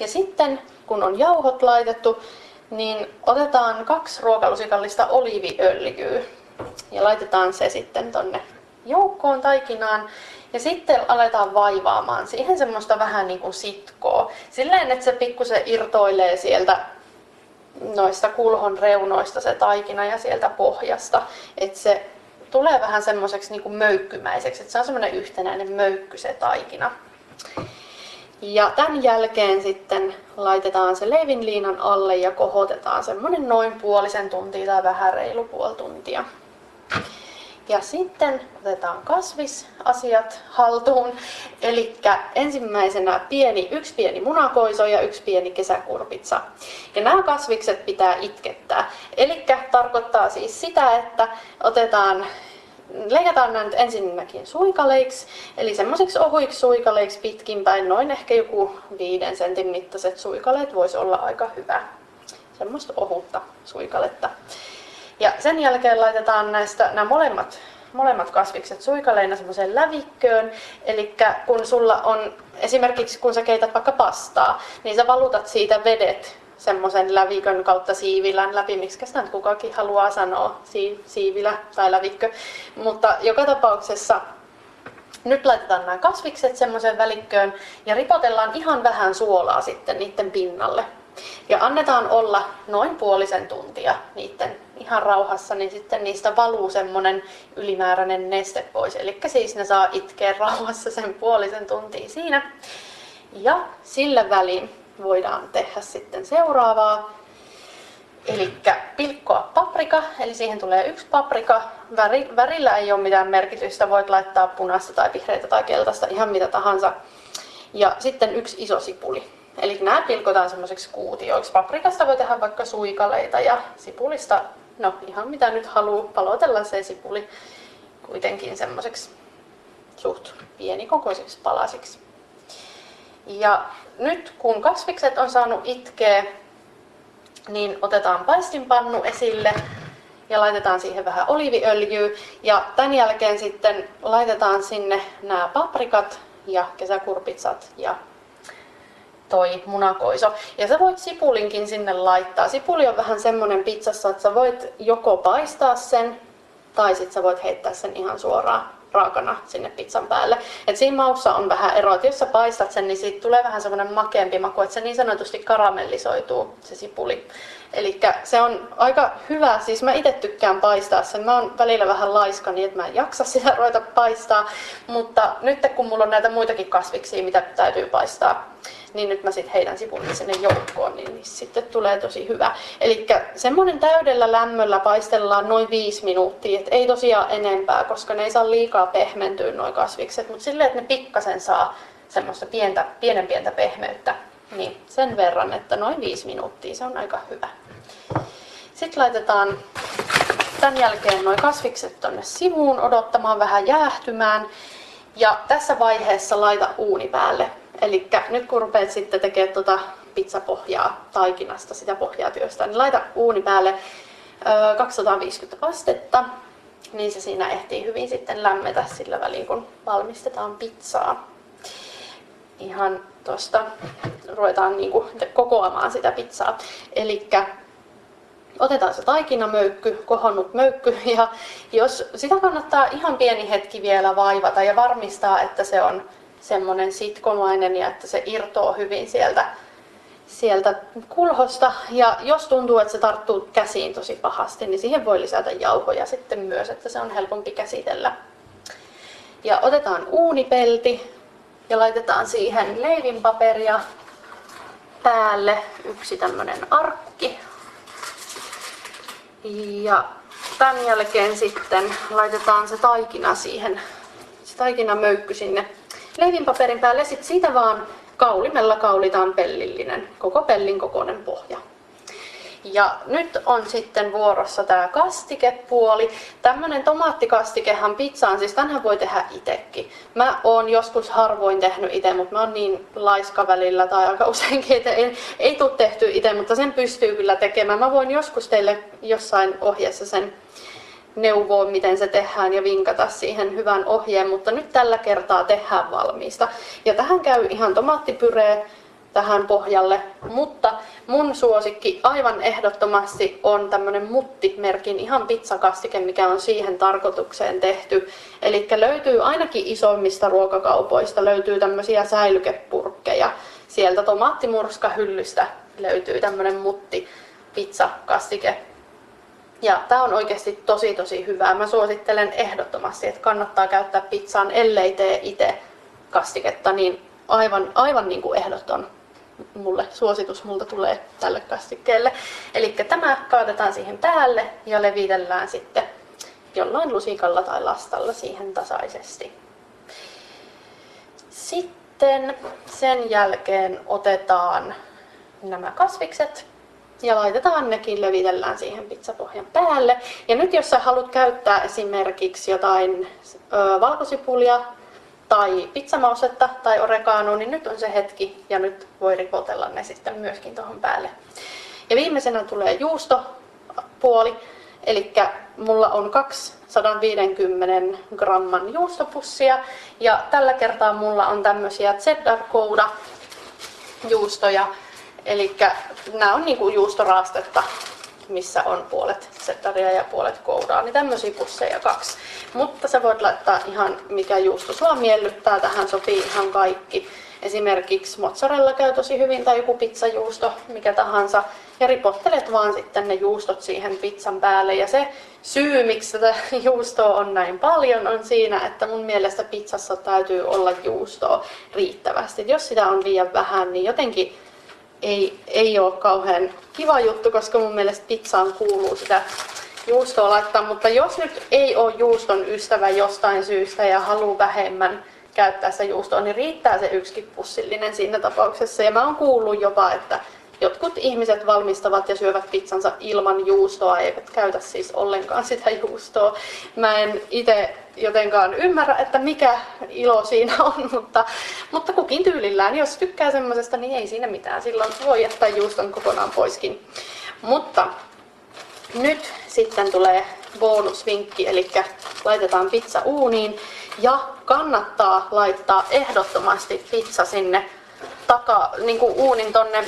Ja sitten kun on jauhot laitettu, niin otetaan kaksi ruokalusikallista oliiviöljyä ja laitetaan se sitten tonne joukkoon taikinaan. Ja sitten aletaan vaivaamaan siihen semmoista vähän niin kuin sitkoa. Silleen, että se pikkusen irtoilee sieltä noista kulhon reunoista se taikina ja sieltä pohjasta. Että se tulee vähän semmoiseksi niin kuin möykkymäiseksi, että se on semmoinen yhtenäinen möykky se taikina. Ja tämän jälkeen sitten laitetaan se leivinliinan alle ja kohotetaan semmoinen noin puolisen tuntia tai vähän reilu puoli tuntia. Ja sitten otetaan kasvisasiat haltuun. Eli ensimmäisenä pieni, yksi pieni munakoiso ja yksi pieni kesäkurpitsa. Ja nämä kasvikset pitää itkettää. Eli tarkoittaa siis sitä, että otetaan leikataan nämä nyt ensinnäkin suikaleiksi, eli semmoisiksi ohuiksi suikaleiksi pitkinpäin, noin ehkä joku viiden sentin mittaiset suikaleet voisi olla aika hyvä. Semmoista ohutta suikaletta. Ja sen jälkeen laitetaan näistä nämä molemmat, molemmat kasvikset suikaleina semmoiseen lävikköön. Eli kun sulla on, esimerkiksi kun sä keität vaikka pastaa, niin sä valutat siitä vedet semmoisen lävikön kautta siivilän läpi, miksi sitä nyt kukakin haluaa sanoa, siivilä tai lävikkö. Mutta joka tapauksessa nyt laitetaan nämä kasvikset semmoiseen välikköön ja ripotellaan ihan vähän suolaa sitten niiden pinnalle. Ja annetaan olla noin puolisen tuntia niiden ihan rauhassa, niin sitten niistä valuu semmoinen ylimääräinen neste pois. Eli siis ne saa itkeä rauhassa sen puolisen tuntia siinä. Ja sillä välin voidaan tehdä sitten seuraavaa. Eli pilkkoa paprika, eli siihen tulee yksi paprika. Väri, värillä ei ole mitään merkitystä, voit laittaa punaista tai vihreitä tai keltaista, ihan mitä tahansa. Ja sitten yksi iso sipuli. Eli nämä pilkotaan semmoiseksi kuutioiksi. Paprikasta voi tehdä vaikka suikaleita ja sipulista, no ihan mitä nyt haluaa, palotella se sipuli kuitenkin semmoiseksi suht pienikokoisiksi palasiksi. Ja nyt kun kasvikset on saanut itkeä, niin otetaan paistinpannu esille ja laitetaan siihen vähän oliiviöljyä. Ja tämän jälkeen sitten laitetaan sinne nämä paprikat ja kesäkurpitsat ja toi munakoiso. Ja sä voit sipulinkin sinne laittaa. Sipuli on vähän semmonen pizzassa, että sä voit joko paistaa sen tai sitten sä voit heittää sen ihan suoraan raakana sinne pizzan päälle. Et siinä maussa on vähän ero, että jos sä paistat sen, niin siitä tulee vähän semmoinen makeampi maku, että se niin sanotusti karamellisoituu se sipuli. Eli se on aika hyvä, siis mä itse tykkään paistaa sen. Mä oon välillä vähän laiska niin, että mä en jaksa sitä ruveta paistaa, mutta nyt kun mulla on näitä muitakin kasviksia, mitä täytyy paistaa, niin nyt mä sitten heidän sipulin sinne joukkoon, niin, niin sitten tulee tosi hyvä. Eli semmoinen täydellä lämmöllä paistellaan noin viisi minuuttia, että ei tosiaan enempää, koska ne ei saa liikaa pehmentyä nuo kasvikset, mutta silleen, että ne pikkasen saa semmoista pientä, pienen pientä pehmeyttä, niin sen verran, että noin viisi minuuttia, se on aika hyvä. Sitten laitetaan tämän jälkeen noin kasvikset tonne sivuun odottamaan vähän jäähtymään. Ja tässä vaiheessa laita uuni päälle Eli nyt kun rupeat sitten tekemään tuota pizzapohjaa taikinasta, sitä pohjaa työstä, niin laita uuni päälle 250 astetta, niin se siinä ehtii hyvin sitten lämmetä sillä välin, kun valmistetaan pizzaa. Ihan tuosta ruvetaan niinku kokoamaan sitä pizzaa. Eli otetaan se taikinamöykky, kohonnut möykky, ja jos sitä kannattaa ihan pieni hetki vielä vaivata ja varmistaa, että se on semmoinen sitkomainen ja että se irtoo hyvin sieltä, sieltä kulhosta. Ja jos tuntuu, että se tarttuu käsiin tosi pahasti, niin siihen voi lisätä jauhoja sitten myös, että se on helpompi käsitellä. Ja otetaan uunipelti ja laitetaan siihen leivinpaperia päälle yksi tämmönen arkki. Ja tämän jälkeen sitten laitetaan se taikina siihen, se taikina möykky sinne leivinpaperin päälle. Sitten siitä vaan kaulimella kaulitaan pellillinen, koko pellin kokoinen pohja. Ja nyt on sitten vuorossa tämä kastikepuoli. Tämmönen tomaattikastikehan pizzaan, siis tänhän voi tehdä itsekin. Mä oon joskus harvoin tehnyt itse, mutta mä oon niin laiska välillä tai aika useinkin, että ei, ei tule tehty itse, mutta sen pystyy kyllä tekemään. Mä voin joskus teille jossain ohjeessa sen neuvoa, miten se tehdään ja vinkata siihen hyvän ohjeen, mutta nyt tällä kertaa tehdään valmiista. Ja tähän käy ihan tomaattipyree, tähän pohjalle, mutta mun suosikki aivan ehdottomasti on tämmönen Mutti-merkin ihan pizzakastike, mikä on siihen tarkoitukseen tehty. Eli löytyy ainakin isommista ruokakaupoista, löytyy tämmöisiä säilykepurkkeja. Sieltä tomaattimurskahyllystä löytyy tämmönen Mutti pizzakastike. Ja tämä on oikeasti tosi tosi hyvää. Mä suosittelen ehdottomasti, että kannattaa käyttää pizzaan, ellei tee itse kastiketta, niin aivan, aivan niin kuin ehdoton mulle suositus multa tulee tälle kastikkeelle. Eli tämä kaadetaan siihen päälle ja levitellään sitten jollain lusikalla tai lastalla siihen tasaisesti. Sitten sen jälkeen otetaan nämä kasvikset ja laitetaan nekin, levitellään siihen pizzapohjan päälle. Ja nyt jos sä haluat käyttää esimerkiksi jotain ö, valkosipulia tai pizzamausetta tai oreganoa, niin nyt on se hetki ja nyt voi ripotella ne sitten myöskin tuohon päälle. Ja viimeisenä tulee juustopuoli, eli mulla on 250 gramman juustopussia ja tällä kertaa mulla on tämmöisiä cheddar kouda juustoja, eli nämä on niinku juustoraastetta missä on puolet settaria ja puolet kouraa, niin tämmöisiä pusseja kaksi. Mutta sä voit laittaa ihan mikä juusto sua miellyttää, tähän sopii ihan kaikki. Esimerkiksi mozzarella käy tosi hyvin tai joku pizzajuusto, mikä tahansa. Ja ripottelet vaan sitten ne juustot siihen pizzan päälle. Ja se syy, miksi tätä juustoa on näin paljon, on siinä, että mun mielestä pizzassa täytyy olla juustoa riittävästi. Jos sitä on liian vähän, niin jotenkin ei, ei ole kauhean kiva juttu, koska mun mielestä pizzaan kuuluu sitä juustoa laittaa, mutta jos nyt ei ole juuston ystävä jostain syystä ja haluaa vähemmän käyttää sitä juustoa, niin riittää se yksikin pussillinen siinä tapauksessa. Ja mä oon kuullut jopa, että jotkut ihmiset valmistavat ja syövät pizzansa ilman juustoa, eivät käytä siis ollenkaan sitä juustoa. Mä en itse jotenkaan ymmärrä, että mikä ilo siinä on, mutta, mutta kukin tyylillään. Jos tykkää semmoisesta, niin ei siinä mitään. Silloin voi jättää juuston kokonaan poiskin. Mutta nyt sitten tulee bonusvinkki, eli laitetaan pizza uuniin ja kannattaa laittaa ehdottomasti pizza sinne taka, niin kuin uunin tonne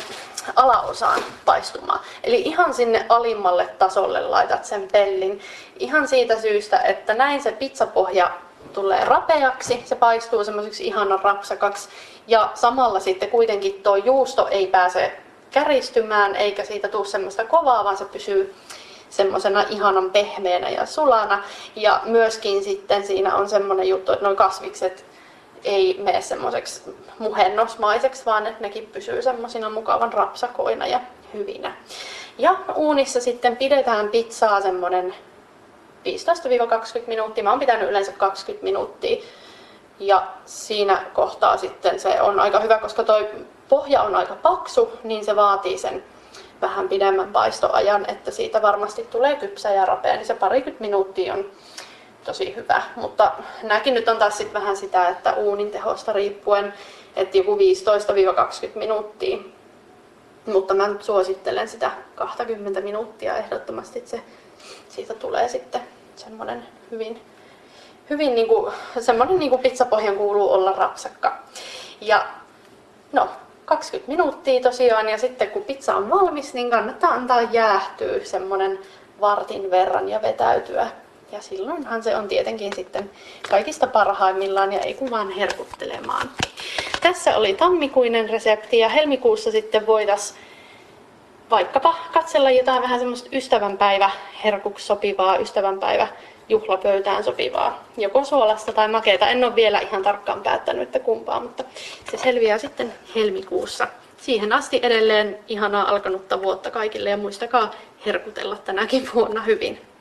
alaosaan paistumaan. Eli ihan sinne alimmalle tasolle laitat sen pellin. Ihan siitä syystä, että näin se pizzapohja tulee rapeaksi, se paistuu semmoiseksi ihanan rapsakaksi ja samalla sitten kuitenkin tuo juusto ei pääse käristymään eikä siitä tule semmoista kovaa, vaan se pysyy semmoisena ihanan pehmeänä ja sulana. Ja myöskin sitten siinä on semmoinen juttu, että noin kasvikset ei mene semmoiseksi muhennosmaiseksi, vaan että nekin pysyy semmoisina mukavan rapsakoina ja hyvinä. Ja uunissa sitten pidetään pizzaa semmoinen 15-20 minuuttia. Mä oon pitänyt yleensä 20 minuuttia. Ja siinä kohtaa sitten se on aika hyvä, koska toi pohja on aika paksu, niin se vaatii sen vähän pidemmän paistoajan, että siitä varmasti tulee kypsä ja rapea, niin se parikymmentä minuuttia on tosi hyvä. Mutta nämäkin nyt on taas sit vähän sitä, että uunin tehosta riippuen, että joku 15-20 minuuttia. Mutta mä nyt suosittelen sitä 20 minuuttia ehdottomasti, että se, siitä tulee sitten semmoinen hyvin, hyvin niinku, semmoinen niinku pizzapohjan kuuluu olla rapsakka. Ja no, 20 minuuttia tosiaan ja sitten kun pizza on valmis, niin kannattaa antaa jäähtyä semmoinen vartin verran ja vetäytyä ja silloinhan se on tietenkin sitten kaikista parhaimmillaan ja ei kun herkuttelemaan. Tässä oli tammikuinen resepti ja helmikuussa sitten voitaisiin vaikkapa katsella jotain vähän semmoista ystävänpäivä herkuksi sopivaa, ystävänpäivä juhlapöytään sopivaa, joko suolasta tai makeita. En ole vielä ihan tarkkaan päättänyt, että kumpaa, mutta se selviää sitten helmikuussa. Siihen asti edelleen ihanaa alkanutta vuotta kaikille ja muistakaa herkutella tänäkin vuonna hyvin.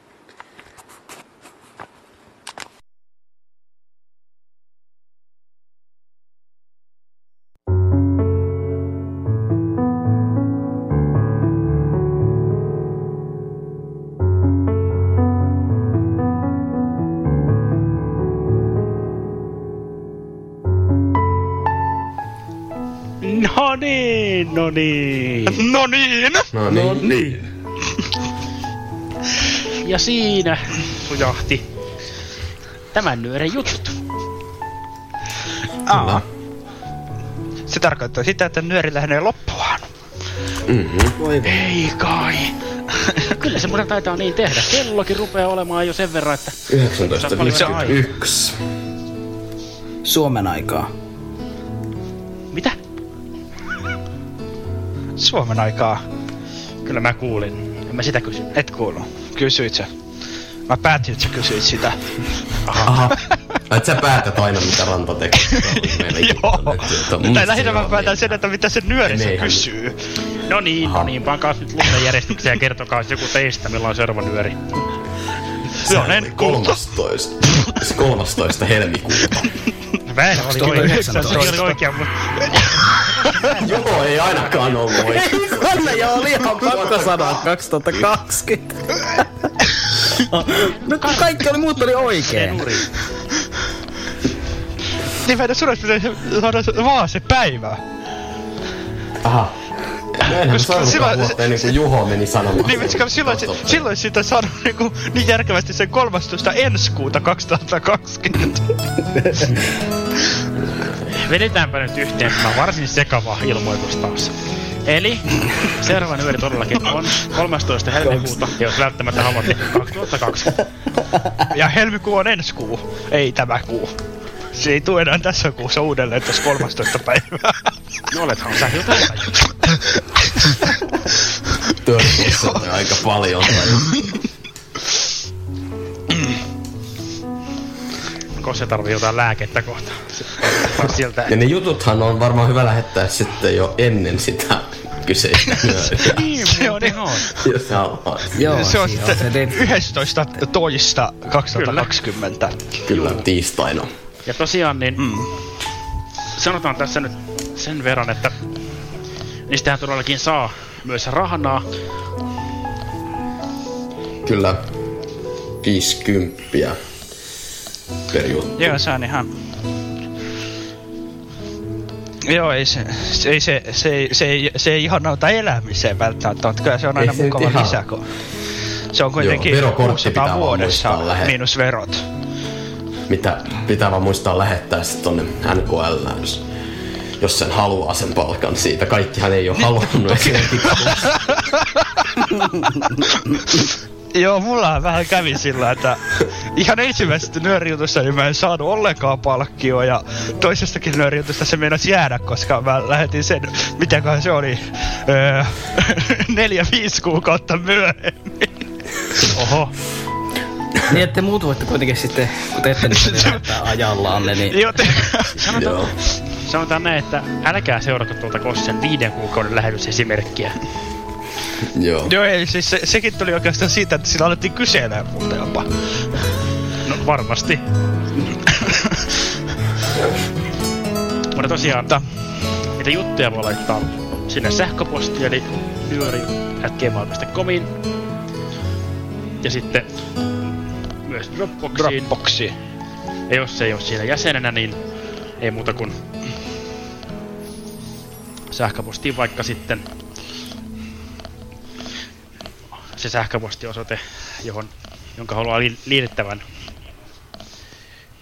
Niin, no niin. No niin! No niin. Ja siinä sujahti tämän nyören jutut. Aa. Se tarkoittaa sitä, että nyöri lähenee loppuaan. Mm-hmm. Voi. Ei kai. Kyllä se muuten taitaa niin tehdä. Kellokin rupeaa olemaan jo sen verran, että 1951. Suomen aikaa. mitä? Suomen aikaa. Kyllä mä kuulin. En mä sitä kysy. Et kuulu. Kysyit sä. Mä päätin, että sä kysyit sitä. Aha. Et sä päätät aina mitä ranta tekee. Joo. Tai lähinnä mä päätän sen, että mitä se nyörissä kysyy. No niin, no niin, pankaa nyt lumen järjestykseen ja kertokaa joku teistä, milloin on seuraava nyöri. Se on en 13. Se 13. helmikuuta. Vähän oli oikein, 19. se oli oikein, mutta Joo, ei ainakaan ollut oikein. Anna joo, oli ihan pakko sanoa 2020. no kun kaikki oli muut oli oikein. Niin mä en sun olisi pitänyt saada se- vaan se päivä. Aha. Mä silloin- vuotta ennen kuin Juho meni sanomaan. Niin, koska silloin, silloin siitä saanut niinku, niin järkevästi sen 13. ensi kuuta 2020. Vedetäänpä nyt yhteen tämä varsin sekava ilmoitus taas. Eli seuraava nyöri todellakin on 13. helmikuuta, jos välttämättä haluatte 2020. Ja helmikuu on ensi kuu, ei tämä kuu. Se ei tule enää tässä kuussa uudelleen tässä 13. päivää. No olethan sä jotain on aika paljon. Koska se tarvii jotain lääkettä kohta. Sieltä. Ja ne jututhan on varmaan hyvä lähettää sitten jo ennen sitä kyseistä nyöriä, Niin, Se on jos haluat. Joo, se on siinä sitten se teet- 11. toista 2020. Kyllä, tiistaina. Ja tosiaan niin Mm. sanotaan tässä nyt sen verran, että niistähän todellakin saa myös rahnaa. Kyllä 50 per juttu. Joo, se on ihan... Joo, ei se, se, ei, se, se, ei, se, ei, se ei ihan auta elämiseen välttämättä, mutta kyllä se on aina Ei se mukava ihan- lisä, kun se on kuitenkin verokortti 600 pitää vaan vuodessa miinus verot. Mitä pitää vaan muistaa lähettää sitten tonne NKL, jos, jos sen haluaa sen palkan siitä. Kaikkihan ei ole halunnut esimerkiksi. Joo, mulla vähän kävi sillä, että ihan ensimmäisestä nyörijutusta niin mä en saanut ollenkaan palkkioa ja toisestakin nyörijutusta se meinasi jäädä, koska mä lähetin sen, mitäköhän se oli, öö, neljä, viisi kuukautta myöhemmin. Oho. Niin, että muut voitte kuitenkin sitten, kun teette niitä ajallaan, niin Joten, Joo. Sanotaan näin, että älkää seurata tuolta Kossen viiden kuukauden lähetysesimerkkiä. Joo. joo ei, siis se, sekin tuli oikeastaan siitä, että sillä alettiin kyselemään multa jopa. No varmasti. Mutta tosiaan, Mutta, niitä juttuja voi laittaa sinne sähköpostiin, eli nyöri.gmail.comiin. Ja sitten myös Dropboxiin. Dropboxi. Ja jos ei ole siinä jäsenenä, niin ei muuta kuin sähköpostiin vaikka sitten se sähköpostiosoite, johon, jonka haluaa li- liitettävän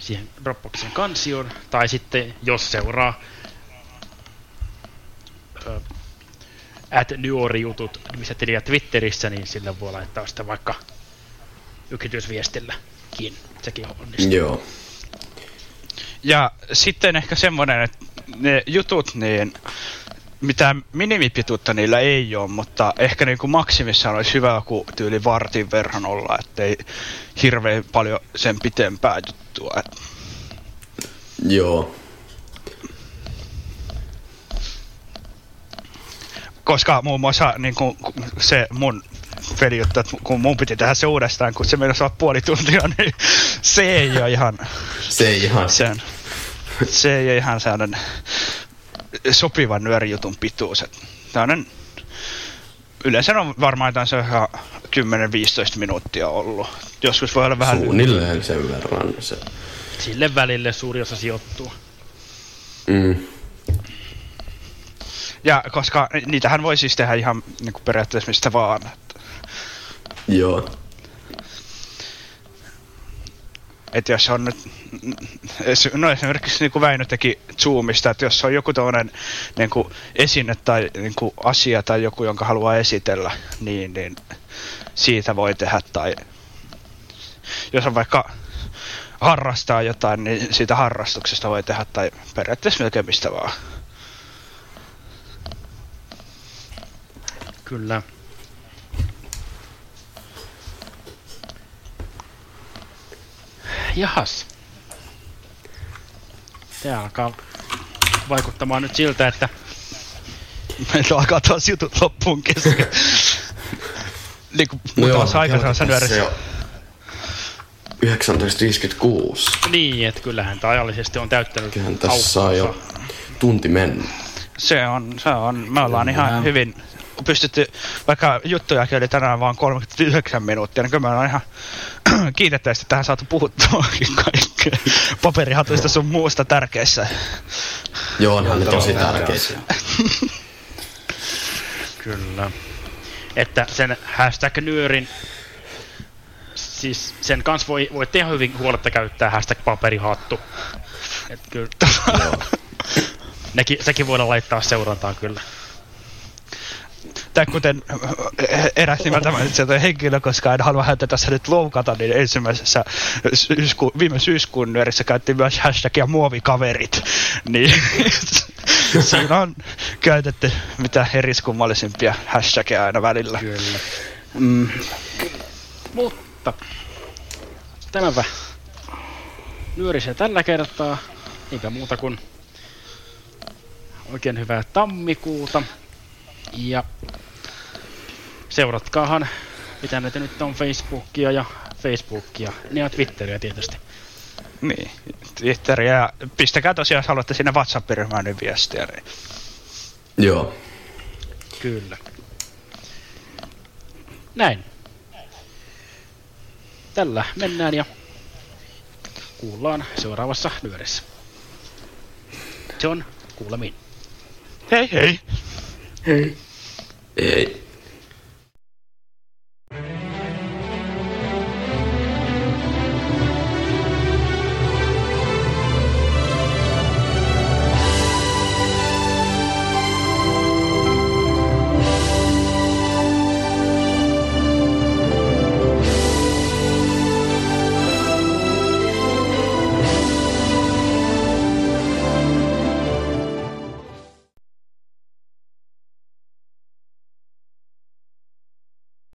siihen Dropboxin kansioon, tai sitten jos seuraa ö, at jutut nimistä tiliä Twitterissä, niin sillä voi laittaa sitä vaikka yksityisviestilläkin. Sekin onnistuu. Joo. Ja sitten ehkä semmonen, että ne jutut, niin mitään minimipituutta niillä ei ole, mutta ehkä niin kuin maksimissaan olisi hyvä joku tyyli vartin verran olla, ettei hirveän paljon sen pitempää juttua. Joo. koska muun muassa niin kuin se mun pelijuttu, että kun mun piti tehdä se uudestaan, kun se meinasi olla puoli tuntia, niin se ei ole ihan Se ei ihan... sen, se ei ole ihan sellainen sopivan nyörijutun pituus. Tällainen, yleensä on varmaan jotain se ihan 10-15 minuuttia ollut. Joskus voi olla vähän... Suunnilleen sen verran se. Sille välille suuri osa sijoittuu. Mm. Ja koska niitähän voi siis tehdä ihan niin kuin periaatteessa mistä vaan. Että, Joo. Että jos on nyt, no esimerkiksi niin kuin Väinö teki Zoomista, että jos on joku toinen niin kuin esine tai niin kuin asia tai joku, jonka haluaa esitellä, niin, niin siitä voi tehdä tai jos on vaikka harrastaa jotain, niin siitä harrastuksesta voi tehdä tai periaatteessa melkein mistä vaan. Kyllä. Jahas. Tää alkaa vaikuttamaan nyt siltä, että Meillä alkaa taas jutut loppuun kesken. niin kuin No joo, taas aikaisemmassa jatketaan se nyörissä. jo 1956. niin, että kyllähän tämä ajallisesti on täyttänyt Kyllähän tässä saa jo tunti mennä. Se on, se on. Me ollaan ihan Kyllä. Hyvin pystytty, vaikka juttujakin oli tänään vaan 39 minuuttia, niin kyllä me ollaan ihan kiitettävästi tähän saatu puhuttuakin kaikkea paperihatuista sun muusta tärkeissä. Joo, onhan ne tosi tärkeitä. Kyllä. Että sen hashtag nyörin, siis sen kanssa voi, voi tehdä hyvin huoletta käyttää hashtag paperihattu. Et kyllä, nekin, sekin voidaan laittaa seurantaan kyllä. Tai kuten eräs nimeltä mainitsi toi henkilö, koska en halua häntä tässä nyt loukata, niin ensimmäisessä syysku, viime syyskuun nyörissä käytti myös hashtagia muovikaverit. Niin siinä on käytetty mitä eriskummallisimpia hashtagia aina välillä. Kyllä. Mm, Mutta tämäpä nyörisee tällä kertaa. Eipä muuta kuin oikein hyvää tammikuuta. Ja seuratkaahan, mitä näitä nyt on, Facebookia ja Facebookia, niin ja Twitteriä tietysti. Niin, Twitteriä ja pistäkää tosiaan, jos haluatte sinne WhatsApp-ryhmään niin viestiä. Niin. Joo. Kyllä. Näin. Tällä mennään ja kuullaan seuraavassa nyörissä. Se on kuulemiin. Hei hei! Ei.